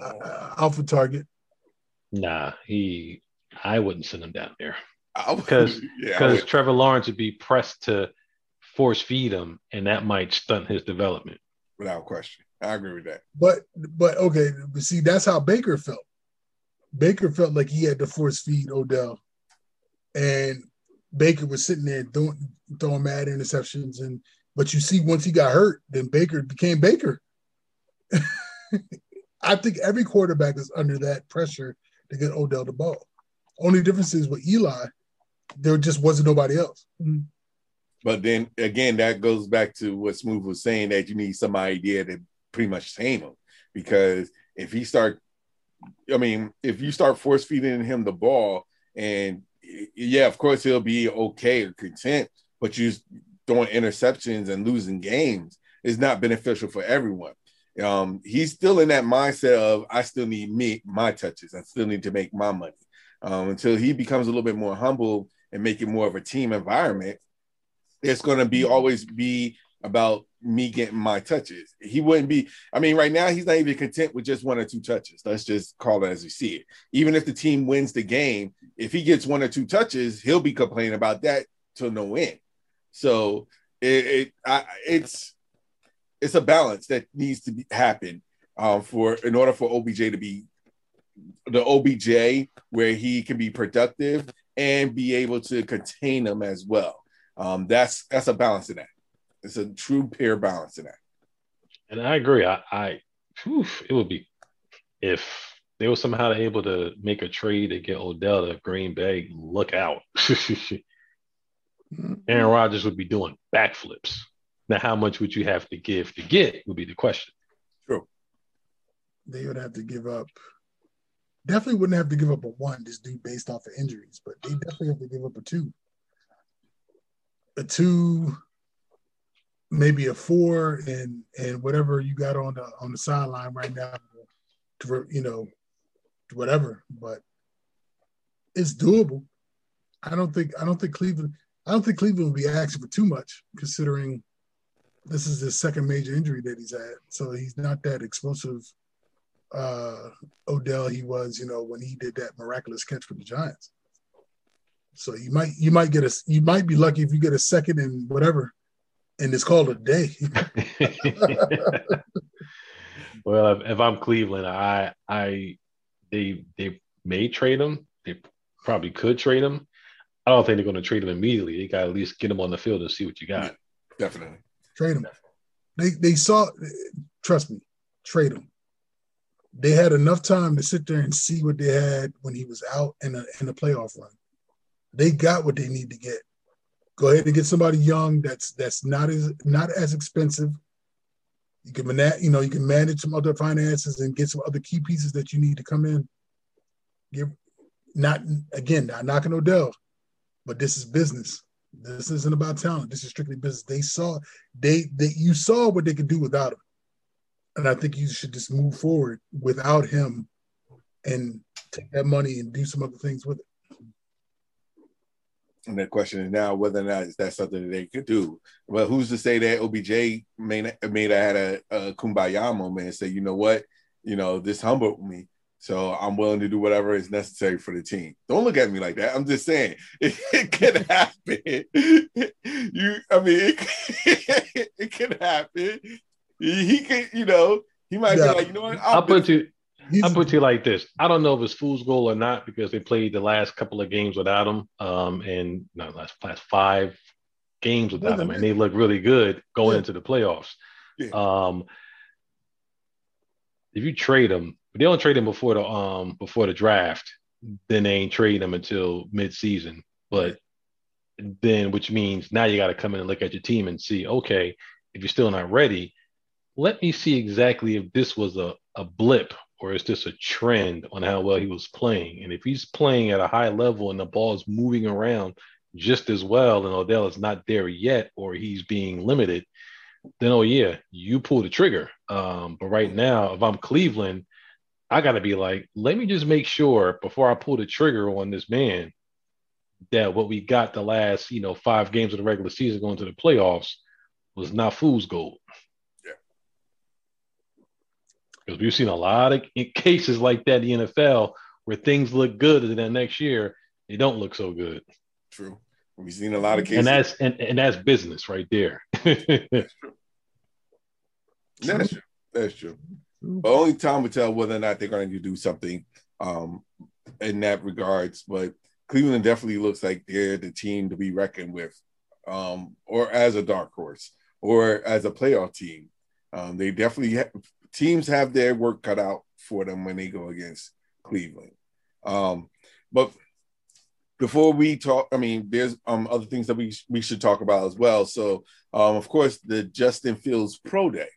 uh, alpha target. Nah, he. I wouldn't send him down there because because [LAUGHS] yeah, Trevor Lawrence would be pressed to force feed him, and that might stunt his development. Without question, I agree with that. But but okay, but see, that's how Baker felt. Baker felt like he had to force feed Odell, and Baker was sitting there throwing, throwing mad interceptions. And but you see, once he got hurt, then Baker became Baker. [LAUGHS] I think every quarterback is under that pressure to get Odell the ball. Only difference is with Eli, there just wasn't nobody else. Mm-hmm. But then again, that goes back to what Smooth was saying that you need some idea to pretty much tame him. Because if he start, I mean, if you start force feeding him the ball, and yeah, of course he'll be okay or content, but you throwing interceptions and losing games is not beneficial for everyone. Um, he's still in that mindset of I still need me my touches. I still need to make my money. Um, until he becomes a little bit more humble and make it more of a team environment, it's going to be always be about me getting my touches. He wouldn't be. I mean, right now he's not even content with just one or two touches. Let's just call it as we see it. Even if the team wins the game, if he gets one or two touches, he'll be complaining about that till no end. So it, it I, it's it's a balance that needs to be, happen um, for in order for OBJ to be the OBJ where he can be productive and be able to contain them as well. Um, that's that's a balance in that. It's a true pair balance in that. And I agree. I, I whew, it would be if they were somehow able to make a trade to get Odell to Green Bay. Look out! Mm-hmm. [LAUGHS] Aaron Rodgers would be doing backflips. Now, how much would you have to give to get would be the question. True. They would have to give up. Definitely wouldn't have to give up a one just due based off of injuries, but they definitely have to give up a two. A two, maybe a four, and and whatever you got on the on the sideline right now, to you know, whatever. But it's doable. I don't think I don't think Cleveland I don't think Cleveland will be asking for too much, considering this is his second major injury that he's had. So he's not that explosive uh, Odell he was, you know, when he did that miraculous catch for the Giants. So you might you might get a you might be lucky if you get a second and whatever, and it's called a day. [LAUGHS] well, if, if, I'm Cleveland, I I they they may trade him. They probably could trade him. I don't think they're going to trade him immediately. They got to at least get him on the field and see what you got. Definitely trade him. They they saw. Trust me, trade him. They had enough time to sit there and see what they had when he was out in a in a playoff run. They got what they need to get. Go ahead and get somebody young that's that's not as not as expensive. You can manage, you know, you can manage some other finances and get some other key pieces that you need to come in. Give not again, not knocking Odell, but this is business. This isn't about talent. This is strictly business. They saw they they you saw what they could do without him. And I think you should just move forward without him and take that money and do some other things with it. And the question is now whether or not is that something that they could do. But who's to say that OBJ may may have had a, a kumbaya moment and say, you know what, you know, this humbled me. So I'm willing to do whatever is necessary for the team. Don't look at me like that. I'm just saying [LAUGHS] it, it can happen. [LAUGHS] you, I mean, it, [LAUGHS] it can happen. He, he can, you know, he might yeah. be like, you know what? I'll, I'll put you. I'll put you like this. I don't know if it's fool's goal or not because they played the last couple of games without him, um, and no, last last five games without him, and they look really good going yeah. into the playoffs. Yeah. Um, if you trade him, but they don't trade him before the um before the draft. Then they ain't trade him until mid-season. But then, which means now you got to come in and look at your team and see, okay, if you're still not ready, let me see exactly if this was a, a blip or is this a trend on how well he was playing. And if he's playing at a high level and the ball is moving around, just as well and Odell is not there yet or he's being limited, then oh yeah, you pull the trigger. Um, but right now, if I'm Cleveland, I gotta be like, let me just make sure before I pull the trigger on this man that what we got the last, you know, five games of the regular season going to the playoffs was not fool's gold. Because we've seen a lot of [LAUGHS] cases like that in the NFL where things look good and then next year they don't look so good. True. We've seen a lot of cases. And that's and, and that's business right there. [LAUGHS] that's true. That's true. That's true. But only time will tell whether or not they're going to do something um, in that regards. But Cleveland definitely looks like they're the team to be reckoned with, um, or as a dark horse, or as a playoff team. Um, they definitely ha- teams have their work cut out for them when they go against Cleveland. Um, but before we talk, I mean, there's um, other things that we we should talk about as well. So, um, of course, the Justin Fields Pro Day.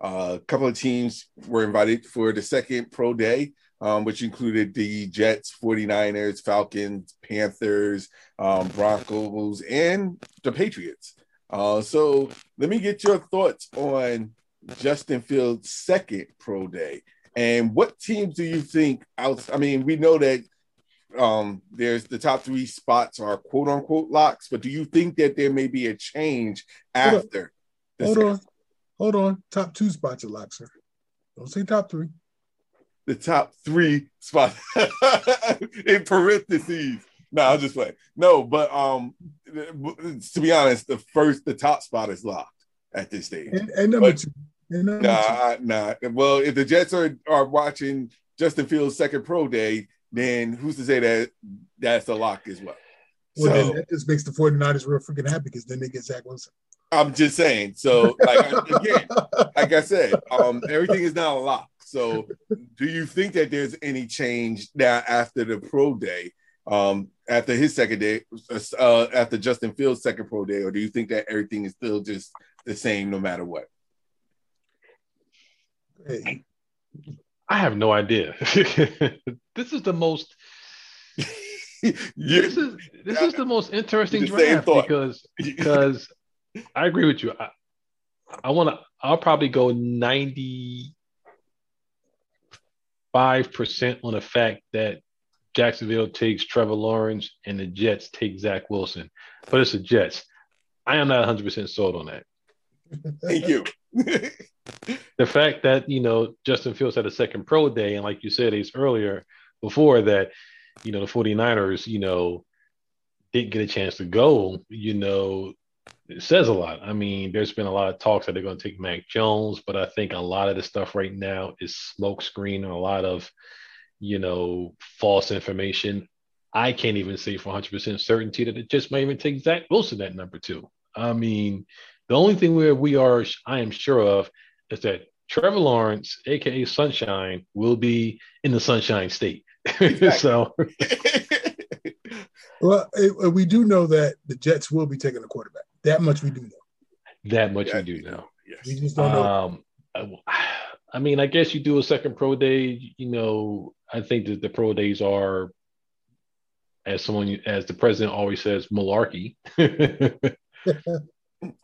Uh, a couple of teams were invited for the second pro day, um, which included the Jets, 49ers, Falcons, Panthers, um, Broncos, and the Patriots. Uh, so let me get your thoughts on Justin Fields' second pro day. And what teams do you think out? I mean, we know that um, there's the top three spots are quote unquote locks, but do you think that there may be a change after? Hold on. Hold on. Top two spots are locked, sir. Don't say top three. The top three spots [LAUGHS] in parentheses. No, I'll just play. No, but um, to be honest, the first, the top spot is locked at this stage. And, and number but, two. Nah, nah. Well, if the Jets are are watching Justin Fields' second pro day, then who's to say that that's a lock as well? Well, so, then that just makes the 49ers real freaking happy because then they get Zach Wilson. I'm just saying. So, like again, like I said, um, everything is now a lock. So, do you think that there's any change now after the pro day, um, after his second day, uh, after Justin Fields' second pro day, or do you think that everything is still just the same no matter what? Hey. I have no idea. [LAUGHS] this is the most. this is this is the most interesting draft because [LAUGHS] because I agree with you. I, I want to. I'll probably go ninety five percent on the fact that Jacksonville takes Trevor Lawrence and the Jets take Zach Wilson, but it's the Jets. I am not one hundred percent sold on that. Thank you. [LAUGHS] the fact that you know Justin Fields had a second pro day, and like you said, he's earlier before that, you know, the 49ers, you know, didn't get a chance to go, you know, it says a lot. I mean, there's been a lot of talks that they're going to take Mac Jones, but I think a lot of the stuff right now is smokescreen and a lot of, you know, false information. I can't even say for 100% certainty that it just might even take Zach Wilson at number two. I mean, the only thing where we are, I am sure of, is that Trevor Lawrence, aka Sunshine, will be in the Sunshine State. [LAUGHS] so, [LAUGHS] well, it, we do know that the Jets will be taking a quarterback. That much we do know. That much yeah, we do know. Yes. We just don't know. Um, [SIGHS] I mean, I guess you do a second pro day. You know, I think that the pro days are, as someone, as the president always says, malarkey. [LAUGHS]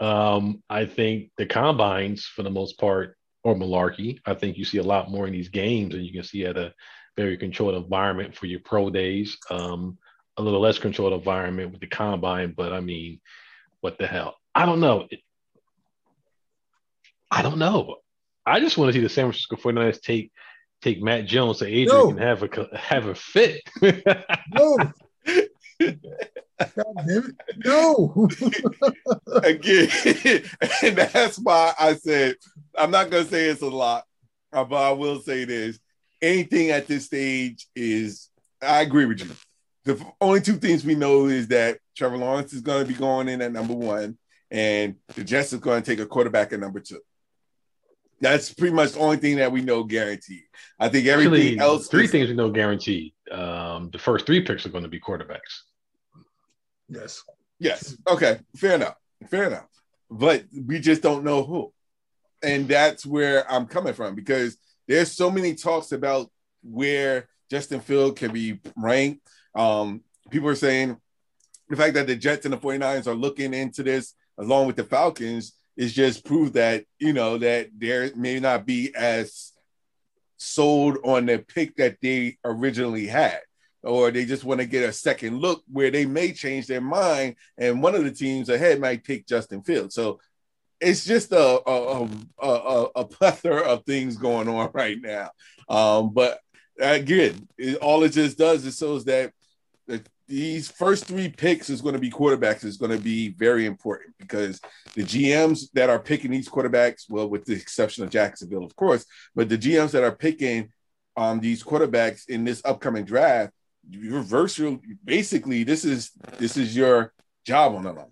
um, I think the combines, for the most part, are malarkey. I think you see a lot more in these games, and you can see at a very controlled environment for your pro days. Um, a little less controlled environment with the combine, but I mean, what the hell? I don't know. I don't know. I just want to see the San Francisco 49ers take take Mac Jones so Adrian no. can have a have a fit. [LAUGHS] no. [LAUGHS] God damn it. No. [LAUGHS] Again, [LAUGHS] and that's why I said I'm not gonna say it's a lot, but I will say this. Anything at this stage is I agree with you the only two things we know is that Trevor Lawrence is going to be going in at number one, and the Jets is going to take a quarterback at number two. That's pretty much the only thing that we know guaranteed. I think everything Actually, else. Three is, things we know guaranteed. Um, the first three picks are going to be quarterbacks. Yes. Yes. Okay. Fair enough. Fair enough. But we just don't know who, and that's where I'm coming from because there's so many talks about where Justin Field can be ranked um, people are saying the fact that the Jets and the 49ers are looking into this along with the Falcons is just proof that, you know, that there may not be as sold on the pick that they originally had. Or they just want to get a second look where they may change their mind, and one of the teams ahead might take Justin Fields. So it's just a a, a, a plethora of things going on [LAUGHS] right now. Um, but again, it, all it just does is shows that the, these first three picks is going to be quarterbacks is going to be very important because the GMs that are picking these quarterbacks, well, with the exception of Jacksonville, of course, but the GMs that are picking um, these quarterbacks in this upcoming draft, you're virtual. Basically, this is this is your job on the line.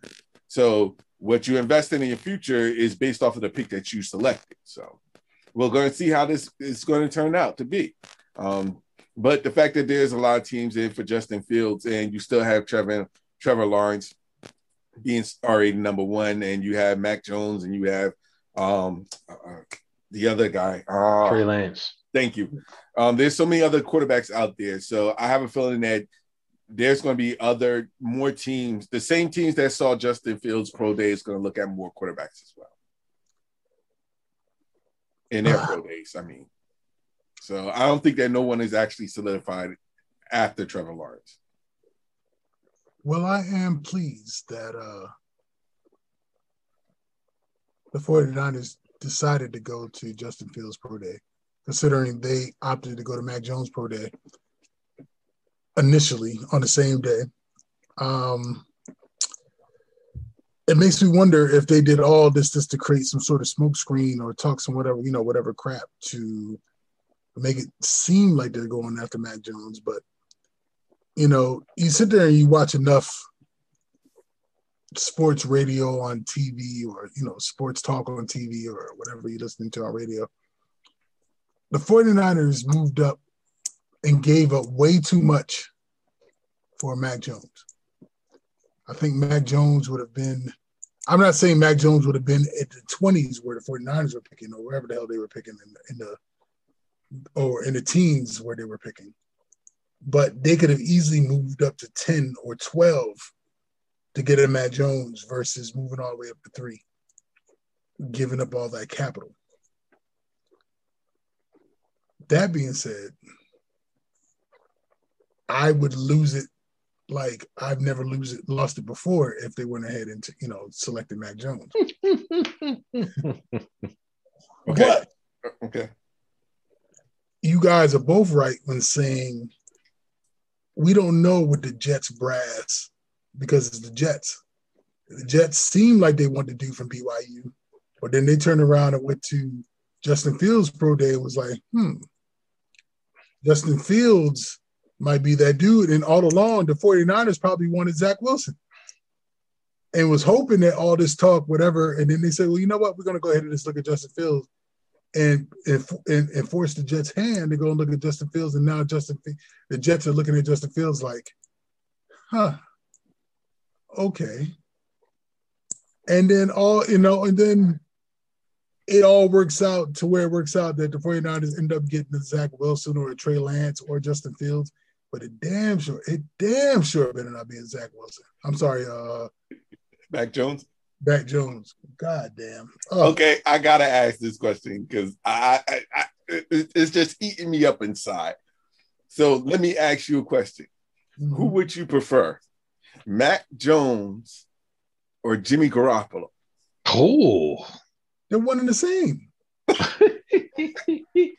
So what you invest in in your future is based off of the pick that you selected. So we're going to see how this is going to turn out to be. Um, but the fact that there's a lot of teams in for Justin Fields and you still have Trevor Trevor Lawrence being already number one, and you have Mac Jones and you have um, uh, the other guy, uh, Trey Lance. Thank you. Um, there's so many other quarterbacks out there, so I have a feeling that there's going to be other more teams. The same teams that saw Justin Fields pro day is going to look at more quarterbacks as well in their [SIGHS] pro days. I mean, so I don't think that no one is actually solidified after Trevor Lawrence. Well, I am pleased that uh, the 49ers decided to go to Justin Fields Pro Day, considering they opted to go to Mac Jones Pro Day initially on the same day. Um, it makes me wonder if they did all this just to create some sort of smokescreen or talk some whatever, you know, whatever crap to make it seem like they're going after Mac Jones. But, you know, you sit there and you watch enough sports radio on TV or, you know, sports talk on TV or whatever you're listening to on radio. The 49ers moved up and gave up way too much for Mac Jones. I think Mac Jones would have been, I'm not saying Mac Jones would have been at the 20s where the 49ers were picking or wherever the hell they were picking in the, in the or in the teens where they were picking. But they could have easily moved up to 10 or 12 to get a Mac Jones versus moving all the way up to three, giving up all that capital. That being said, I would lose it like I've never lose it lost it before if they went ahead and you know selected Mac Jones. [LAUGHS] okay. But, okay you guys are both right when saying we don't know what the Jets brass because it's the Jets. The Jets seem like they want to do from BYU, but then they turned around and went to Justin Fields pro day and was like, hmm, Justin Fields might be that dude. And all along, the 49ers probably wanted Zach Wilson and was hoping that all this talk, whatever. And then they said, well, you know what? We're going to go ahead and just look at Justin Fields and, and and force the Jets' hand to go and look at Justin Fields, and now Justin, the Jets are looking at Justin Fields like, huh, okay. And then all you know, and then it all works out to where it works out that the 49ers end up getting a Zach Wilson or a Trey Lance or Justin Fields, but it damn sure, it damn sure better not be a Zach Wilson. I'm sorry, uh Mac Jones. Mac Jones. God damn. Oh. Okay, I gotta ask this question because I, I, I, it's just eating me up inside. So let me ask you a question: mm-hmm. Who would you prefer, Mac Jones or Jimmy Garoppolo? Oh, they're one and the same. [LAUGHS] that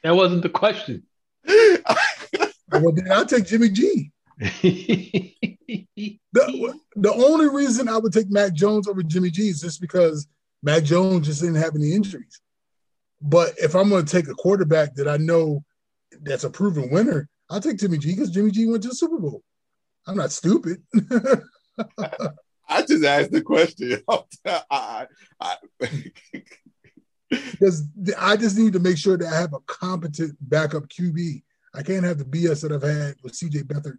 wasn't the question. well, then I'll take Jimmy G. [LAUGHS] the, the only reason I would take Mac Jones over Jimmy G is just because Mac Jones just didn't have any injuries. But if I'm going to take a quarterback that I know that's a proven winner, I'll take Jimmy G because Jimmy G went to the Super Bowl. I'm not stupid. [LAUGHS] I just asked the question. [LAUGHS] because I just need to make sure that I have a competent backup QB. I can't have the BS that I've had with CJ Beathard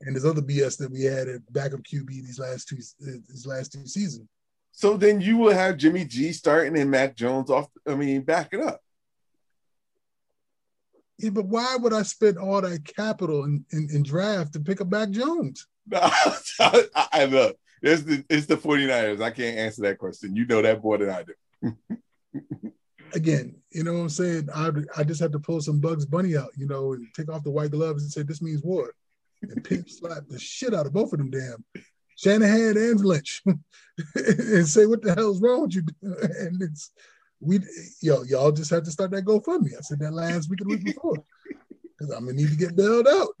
and there's other BS that we had at backup QB these last two these last two seasons. So then you will have Jimmy G starting and Mac Jones off. I mean, back it up. Yeah, but why would I spend all that capital in, in, in draft to pick up Mac Jones? [LAUGHS] No, I, I look, it's the it's the 49ers. I can't answer that question. You know that more than I do. [LAUGHS] Again, you know what I'm saying? I I just had to pull some Bugs Bunny out, you know, and take off the white gloves and say this means war. And pimp [LAUGHS] slap the shit out of both of them damn Shanahan and Lynch and say what the hell's wrong with you? And it's we yo, y'all just had to start that GoFundMe. I said that last week and the week before. Because I'm gonna need to get bailed out. [LAUGHS]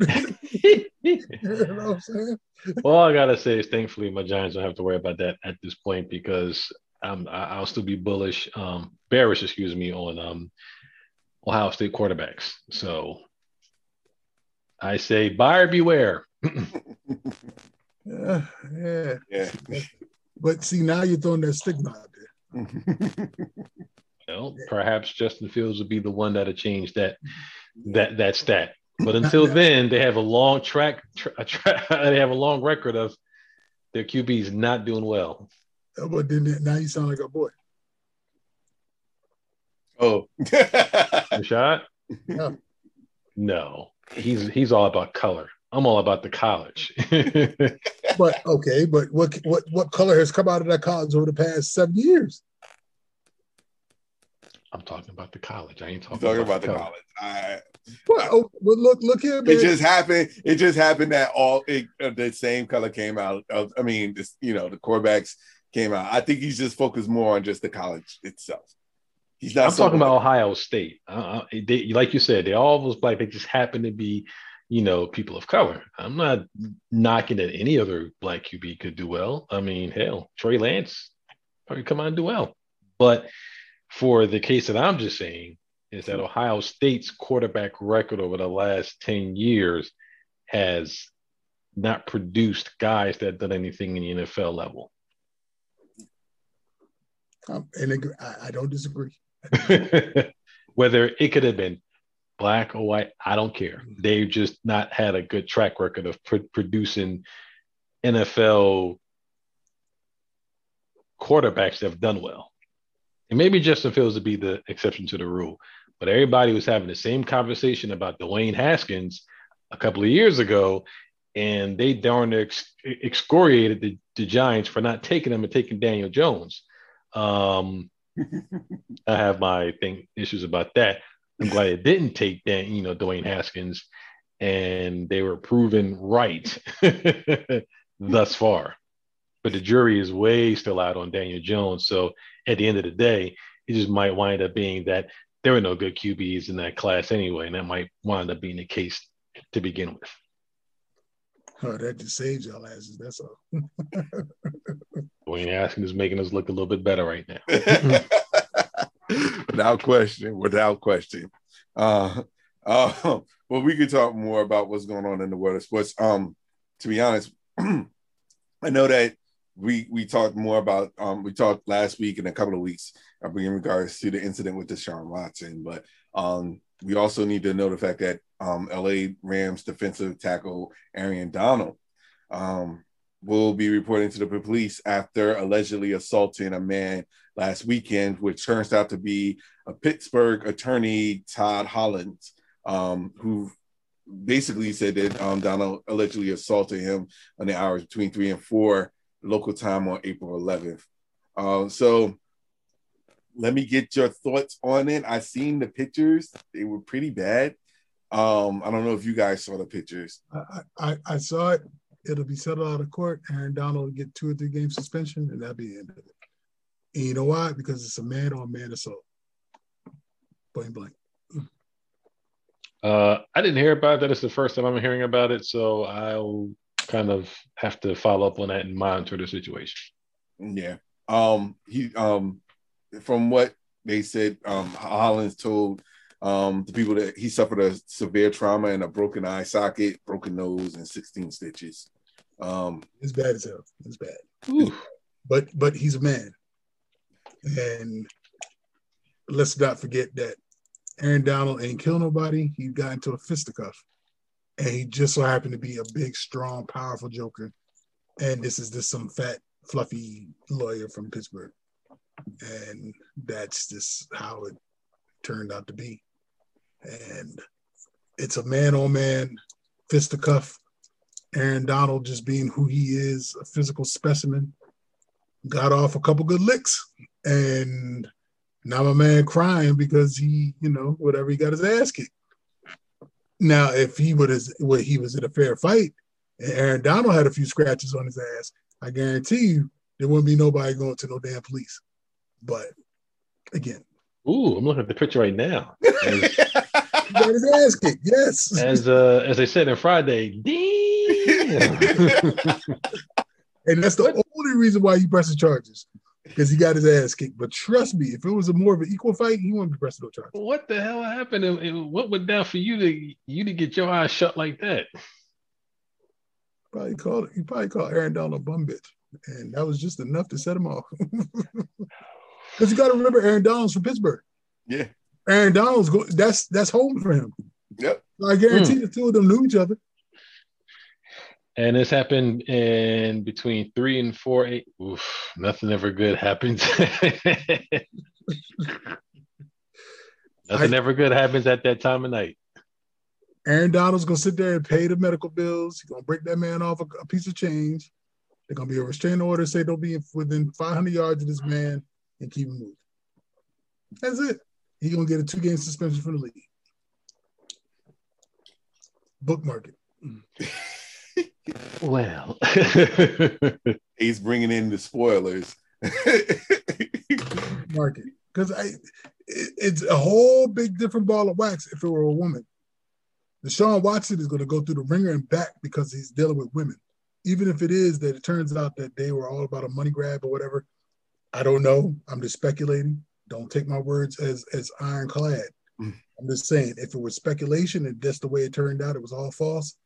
you know what I'm saying? All I gotta say is thankfully my Giants don't have to worry about that at this point because I'm I'll still be bullish, um bearish, excuse me, on um Ohio State quarterbacks. So I say buyer beware. [LAUGHS] yeah, yeah. Yeah. But see, now you're throwing that stigma out there. [LAUGHS] Well, perhaps Justin Fields would be the one that'll change that that that stat. But until [LAUGHS] then, they have a long track. Tra- tra- [LAUGHS] they have a long record of their QBs not doing well. Oh, But then now you sound like a boy. oh. [LAUGHS] Rashad? Yeah. No, he's he's all about color. I'm all about the college. But okay, but what what what color has come out of that college over the past seven years? I'm talking about the college. I ain't talking, talking about the color. college. I, Well, oh, well look look here, man. it just happened. It just happened that all it, uh, the same color came out. Of, I mean, this, you know, the quarterbacks came out. I think he's just focused more on just the college itself. He's not. I'm so talking much- about Ohio State. Uh, uh, they, like you said, they all was black. They just happen to be, you know, people of color. I'm not knocking that any other black QB could do well. I mean, hell, Trey Lance probably come on and do well. But for the case that I'm just saying is that Ohio State's quarterback record over the last 10 years has not produced guys that done anything in the NFL level. Um, and I, I don't disagree. [LAUGHS] Whether it could have been black or white, I don't care. They've just not had a good track record of pr- producing NFL quarterbacks that have done well. And maybe Justin Fields would be the exception to the rule. But everybody was having the same conversation about Dwayne Haskins a couple of years ago, and they darn near ex- excoriated the, the Giants for not taking him and taking Daniel Jones. Um, [LAUGHS] I have my thing issues about that. I'm glad it didn't take Dan, you know, Dwayne Haskins, and they were proven right [LAUGHS] thus far. But the jury is way still out on Daniel Jones. So at the end of the day, it just might wind up being that there were no good QBs in that class anyway, and that might wind up being the case to begin with. Oh, that just saves y'all asses. That's all. [LAUGHS] Dwayne Haskins is making us look a little bit better right now. [LAUGHS] without question, without question. Uh, uh, [LAUGHS] well, we could talk more about what's going on in the world of sports. Um, to be honest, [CLEARS THROAT] I know that we we talked more about um we talked last week and a couple of weeks uh, in regards to the incident with Deshaun Watson, but um we also need to know the fact that um LA Rams defensive tackle Aaron Donald um will be reporting to the police after allegedly assaulting a man last weekend, which turns out to be a Pittsburgh attorney, Todd Holland, um, who basically said that um, Donald allegedly assaulted him in the hours between three and four local time on April 11th. Um, so let me get your thoughts on it. I seen the pictures; they were pretty bad. Um, I don't know if you guys saw the pictures. I, I, I saw it. It'll be settled out of court. Aaron Donald will get two or three game suspension, and that'll be the end of it. And you know why? Because it's a man on man assault. Point blank. Uh, I didn't hear about that. It's the first time I'm hearing about it, so I'll kind of have to follow up on that and monitor the situation. Yeah. Um, he um from what they said, um Hollis told um the people that he suffered a severe trauma and a broken eye socket, broken nose, and 16 stitches. Um It's bad as hell. It's bad. Ooh. But but he's a man. And let's not forget that Aaron Donald ain't kill nobody. He got into a fisticuff. And he just so happened to be a big, strong, powerful joker. And this is just some fat, fluffy lawyer from Pittsburgh. And that's just how it turned out to be. And it's a man on man fisticuff. Aaron Donald just being who he is, a physical specimen, got off a couple good licks. And now my man crying because he, you know, whatever he got his ass kicked. Now, if he would have, well, he was in a fair fight, and Aaron Donald had a few scratches on his ass, I guarantee you there wouldn't be nobody going to no damn police. But again, ooh, I'm looking at the picture right now. [LAUGHS] As, got his ass kicked. Yes, as uh, as they said in Friday, damn. [LAUGHS] and that's the what? only reason why he presses charges because he got his ass kicked. But trust me, if it was a more of an equal fight, he wouldn't be pressing no charges. What the hell happened? And what went down for you to you to get your eyes shut like that? Probably called he probably called Aaron Donald a bum bitch, and that was just enough to set him off. [LAUGHS] Because you got to remember, Aaron Donald's from Pittsburgh. Yeah, Aaron Donald's go, that's that's home for him. Yep. So I guarantee mm. the two of them knew each other. And this happened in between three and four, eight. Oof, nothing ever good happens. [LAUGHS] nothing I, ever good happens at that time of night. Aaron Donald's gonna sit there and pay the medical bills. He's gonna break that man off a, a piece of change. They're gonna be a restraining order, say don't be within 500 yards of this man and keep him moving. That's it. He's gonna get a two game suspension from the league. Bookmark it. [LAUGHS] Well, [LAUGHS] he's bringing in the spoilers. [LAUGHS] Market because I, it, it's a whole big different ball of wax if it were a woman. Deshaun Watson is going to go through the ringer and back because he's dealing with women. Even if it is that it turns out that they were all about a money grab or whatever, I don't know. I'm just speculating. Don't take my words as as ironclad. Mm. I'm just saying, if it was speculation and that's the way it turned out, it was all false.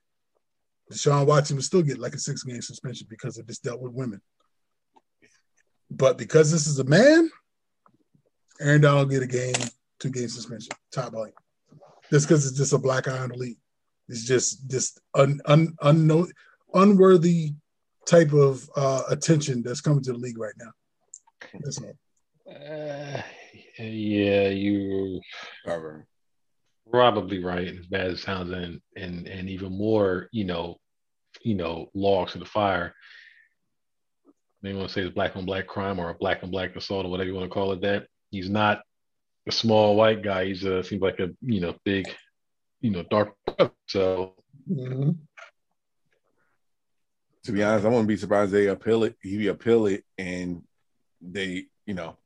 Deshaun Watson would still get like a six game suspension because of this dealt with women. But because this is a man, Aaron Donald get a game, two game suspension, top blank. Just because it's just a black eye on the league. It's just just un, un, un, unworthy type of uh, attention that's coming to the league right now. That's all. Uh, yeah, you probably right. As bad as it sounds, and and and even more, you know, you know, logs to the fire. Maybe want to say it's black on black crime or a black on black assault or whatever you want to call it. That he's not a small white guy. He's uh, seems like a you know big, you know, dark. So. Mm-hmm. To be honest, I wouldn't be surprised they appeal it. He appeal it, and they, you know.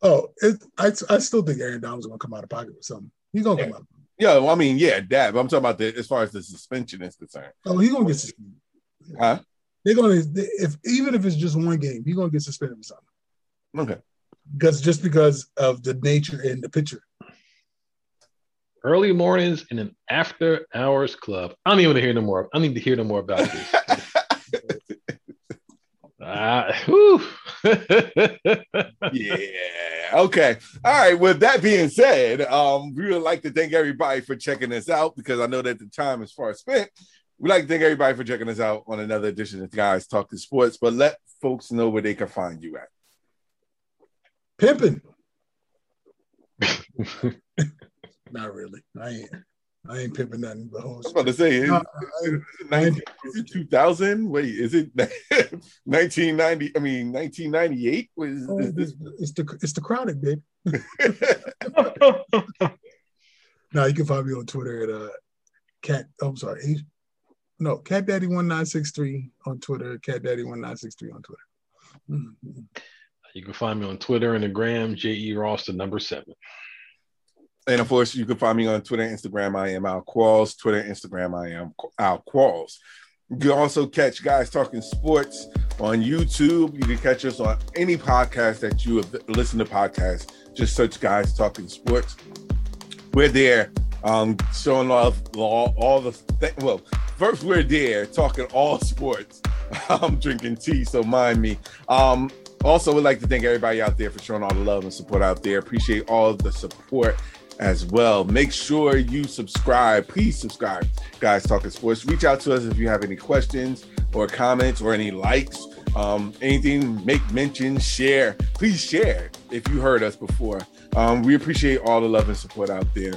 Oh, it, I I still think Aaron Donald's gonna come out of pocket with something. He's gonna yeah. come out. Yeah, well, I mean, yeah, that. But I'm talking about the as far as the suspension is concerned. Oh, he's gonna get suspended. Huh? They're gonna if even if it's just one game, he's gonna get suspended for something. Okay. Because just because of the nature and the picture. Early mornings in an after hours club. I don't even want to hear no more. I need to hear no more about this. [LAUGHS] Uh, yeah. Okay. All right. With that being said, um, we would like to thank everybody for checking us out because I know that the time is far spent. We'd like to thank everybody for checking us out on another edition of Guys Talk to Sports, but let folks know where they can find you at. Pimping. [LAUGHS] Not really. I ain't. I ain't pimping nothing but hoes. I was about to say, is, it 2000? Wait, is it [LAUGHS] 1990? I mean, 1998? Was, oh, this, it's the it's the chronic, babe. [LAUGHS] now you can find me on Twitter at uh, cat. Oh, I'm sorry, no, Cat Daddy one nine six three on Twitter. Cat Daddy one nine six three on Twitter. Mm-hmm. You can find me on Twitter and the gram, J E Ross, the number seven. And of course, you can find me on Twitter, Instagram. I am Al Quarles. Twitter, Instagram. I am Al Quarles. You can also catch guys talking sports on YouTube. You can catch us on any podcast that you have listened to podcasts. Just search guys talking sports. We're there, um, showing off all, all the th- well. First, we're there talking all sports. [LAUGHS] I'm drinking tea, so mind me. Um, also, would like to thank everybody out there for showing all the love and support out there. Appreciate all the support as well. Make sure you subscribe. Please subscribe, guys. Talking sports. Reach out to us if you have any questions or comments or any likes. Um, anything, make mention, share. Please share if you heard us before. Um, we appreciate all the love and support out there.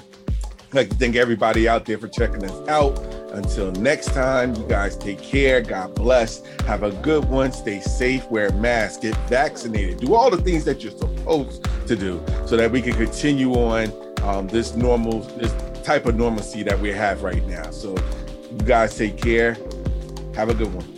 I'd like to thank everybody out there for checking us out. Until next time, you guys take care. God bless. Have a good one. Stay safe. Wear a mask. Get vaccinated. Do all the things that you're supposed to do so that we can continue on um, this normal, this type of normalcy that we have right now. So, you guys take care. Have a good one.